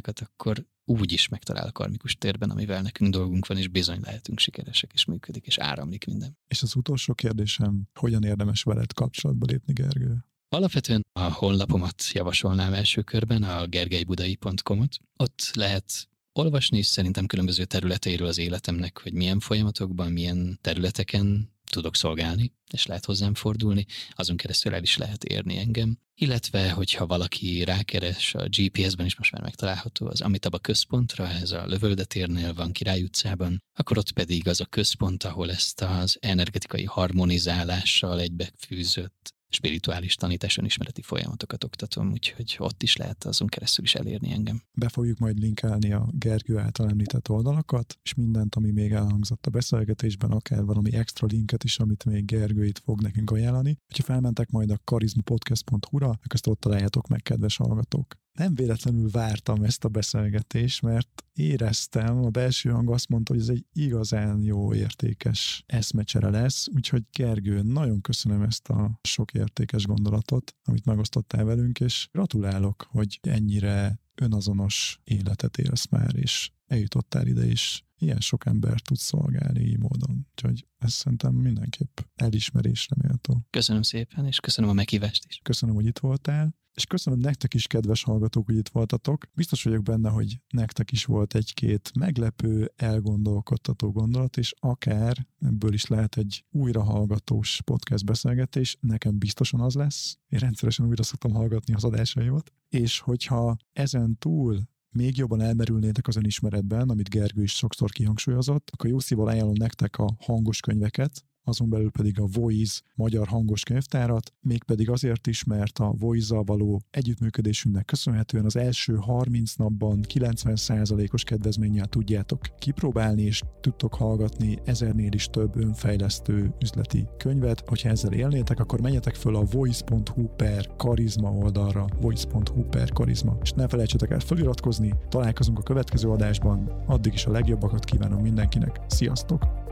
energiákat, akkor úgy is megtalál a karmikus térben, amivel nekünk dolgunk van, és bizony lehetünk sikeresek, és működik, és áramlik minden. És az utolsó kérdésem, hogyan érdemes veled kapcsolatba lépni, Gergő? Alapvetően a honlapomat javasolnám első körben, a gergelybudai.com-ot. Ott lehet olvasni, és szerintem különböző területeiről az életemnek, hogy milyen folyamatokban, milyen területeken tudok szolgálni, és lehet hozzám fordulni, azon keresztül el is lehet érni engem. Illetve, hogyha valaki rákeres a GPS-ben is most már megtalálható az Amitabha központra, ez a Lövöldetérnél van Király utcában, akkor ott pedig az a központ, ahol ezt az energetikai harmonizálással egybefűzött spirituális tanítás, önismereti folyamatokat oktatom, úgyhogy ott is lehet azon keresztül is elérni engem. Be fogjuk majd linkelni a Gergő által említett oldalakat, és mindent, ami még elhangzott a beszélgetésben, akár valami extra linket is, amit még Gergő itt fog nekünk ajánlani. Ha felmentek majd a karizmapodcast.hu-ra, ezt ott találjátok meg, kedves hallgatók nem véletlenül vártam ezt a beszélgetést, mert éreztem, a belső hang azt mondta, hogy ez egy igazán jó, értékes eszmecsere lesz, úgyhogy Gergő, nagyon köszönöm ezt a sok értékes gondolatot, amit megosztottál velünk, és gratulálok, hogy ennyire önazonos életet élsz már, és eljutottál ide, és ilyen sok ember tud szolgálni így módon. Úgyhogy ez szerintem mindenképp elismerésre méltó. Köszönöm szépen, és köszönöm a meghívást is. Köszönöm, hogy itt voltál, és köszönöm nektek is, kedves hallgatók, hogy itt voltatok. Biztos vagyok benne, hogy nektek is volt egy-két meglepő, elgondolkodtató gondolat, és akár ebből is lehet egy újrahallgatós podcast beszélgetés. Nekem biztosan az lesz. Én rendszeresen újra szoktam hallgatni az adásaimat. És hogyha ezen túl még jobban elmerülnétek az önismeretben, amit Gergő is sokszor kihangsúlyozott, akkor jó szívval ajánlom nektek a hangos könyveket, azon belül pedig a Voice magyar hangos könyvtárat, mégpedig azért is, mert a Voice-zal való együttműködésünknek köszönhetően az első 30 napban 90%-os kedvezménnyel tudjátok kipróbálni, és tudtok hallgatni ezernél is több önfejlesztő üzleti könyvet. Hogyha ezzel élnétek, akkor menjetek föl a voice.hu per karizma oldalra, voice.hu per karizma, és ne felejtsetek el feliratkozni, találkozunk a következő adásban, addig is a legjobbakat kívánom mindenkinek, sziasztok!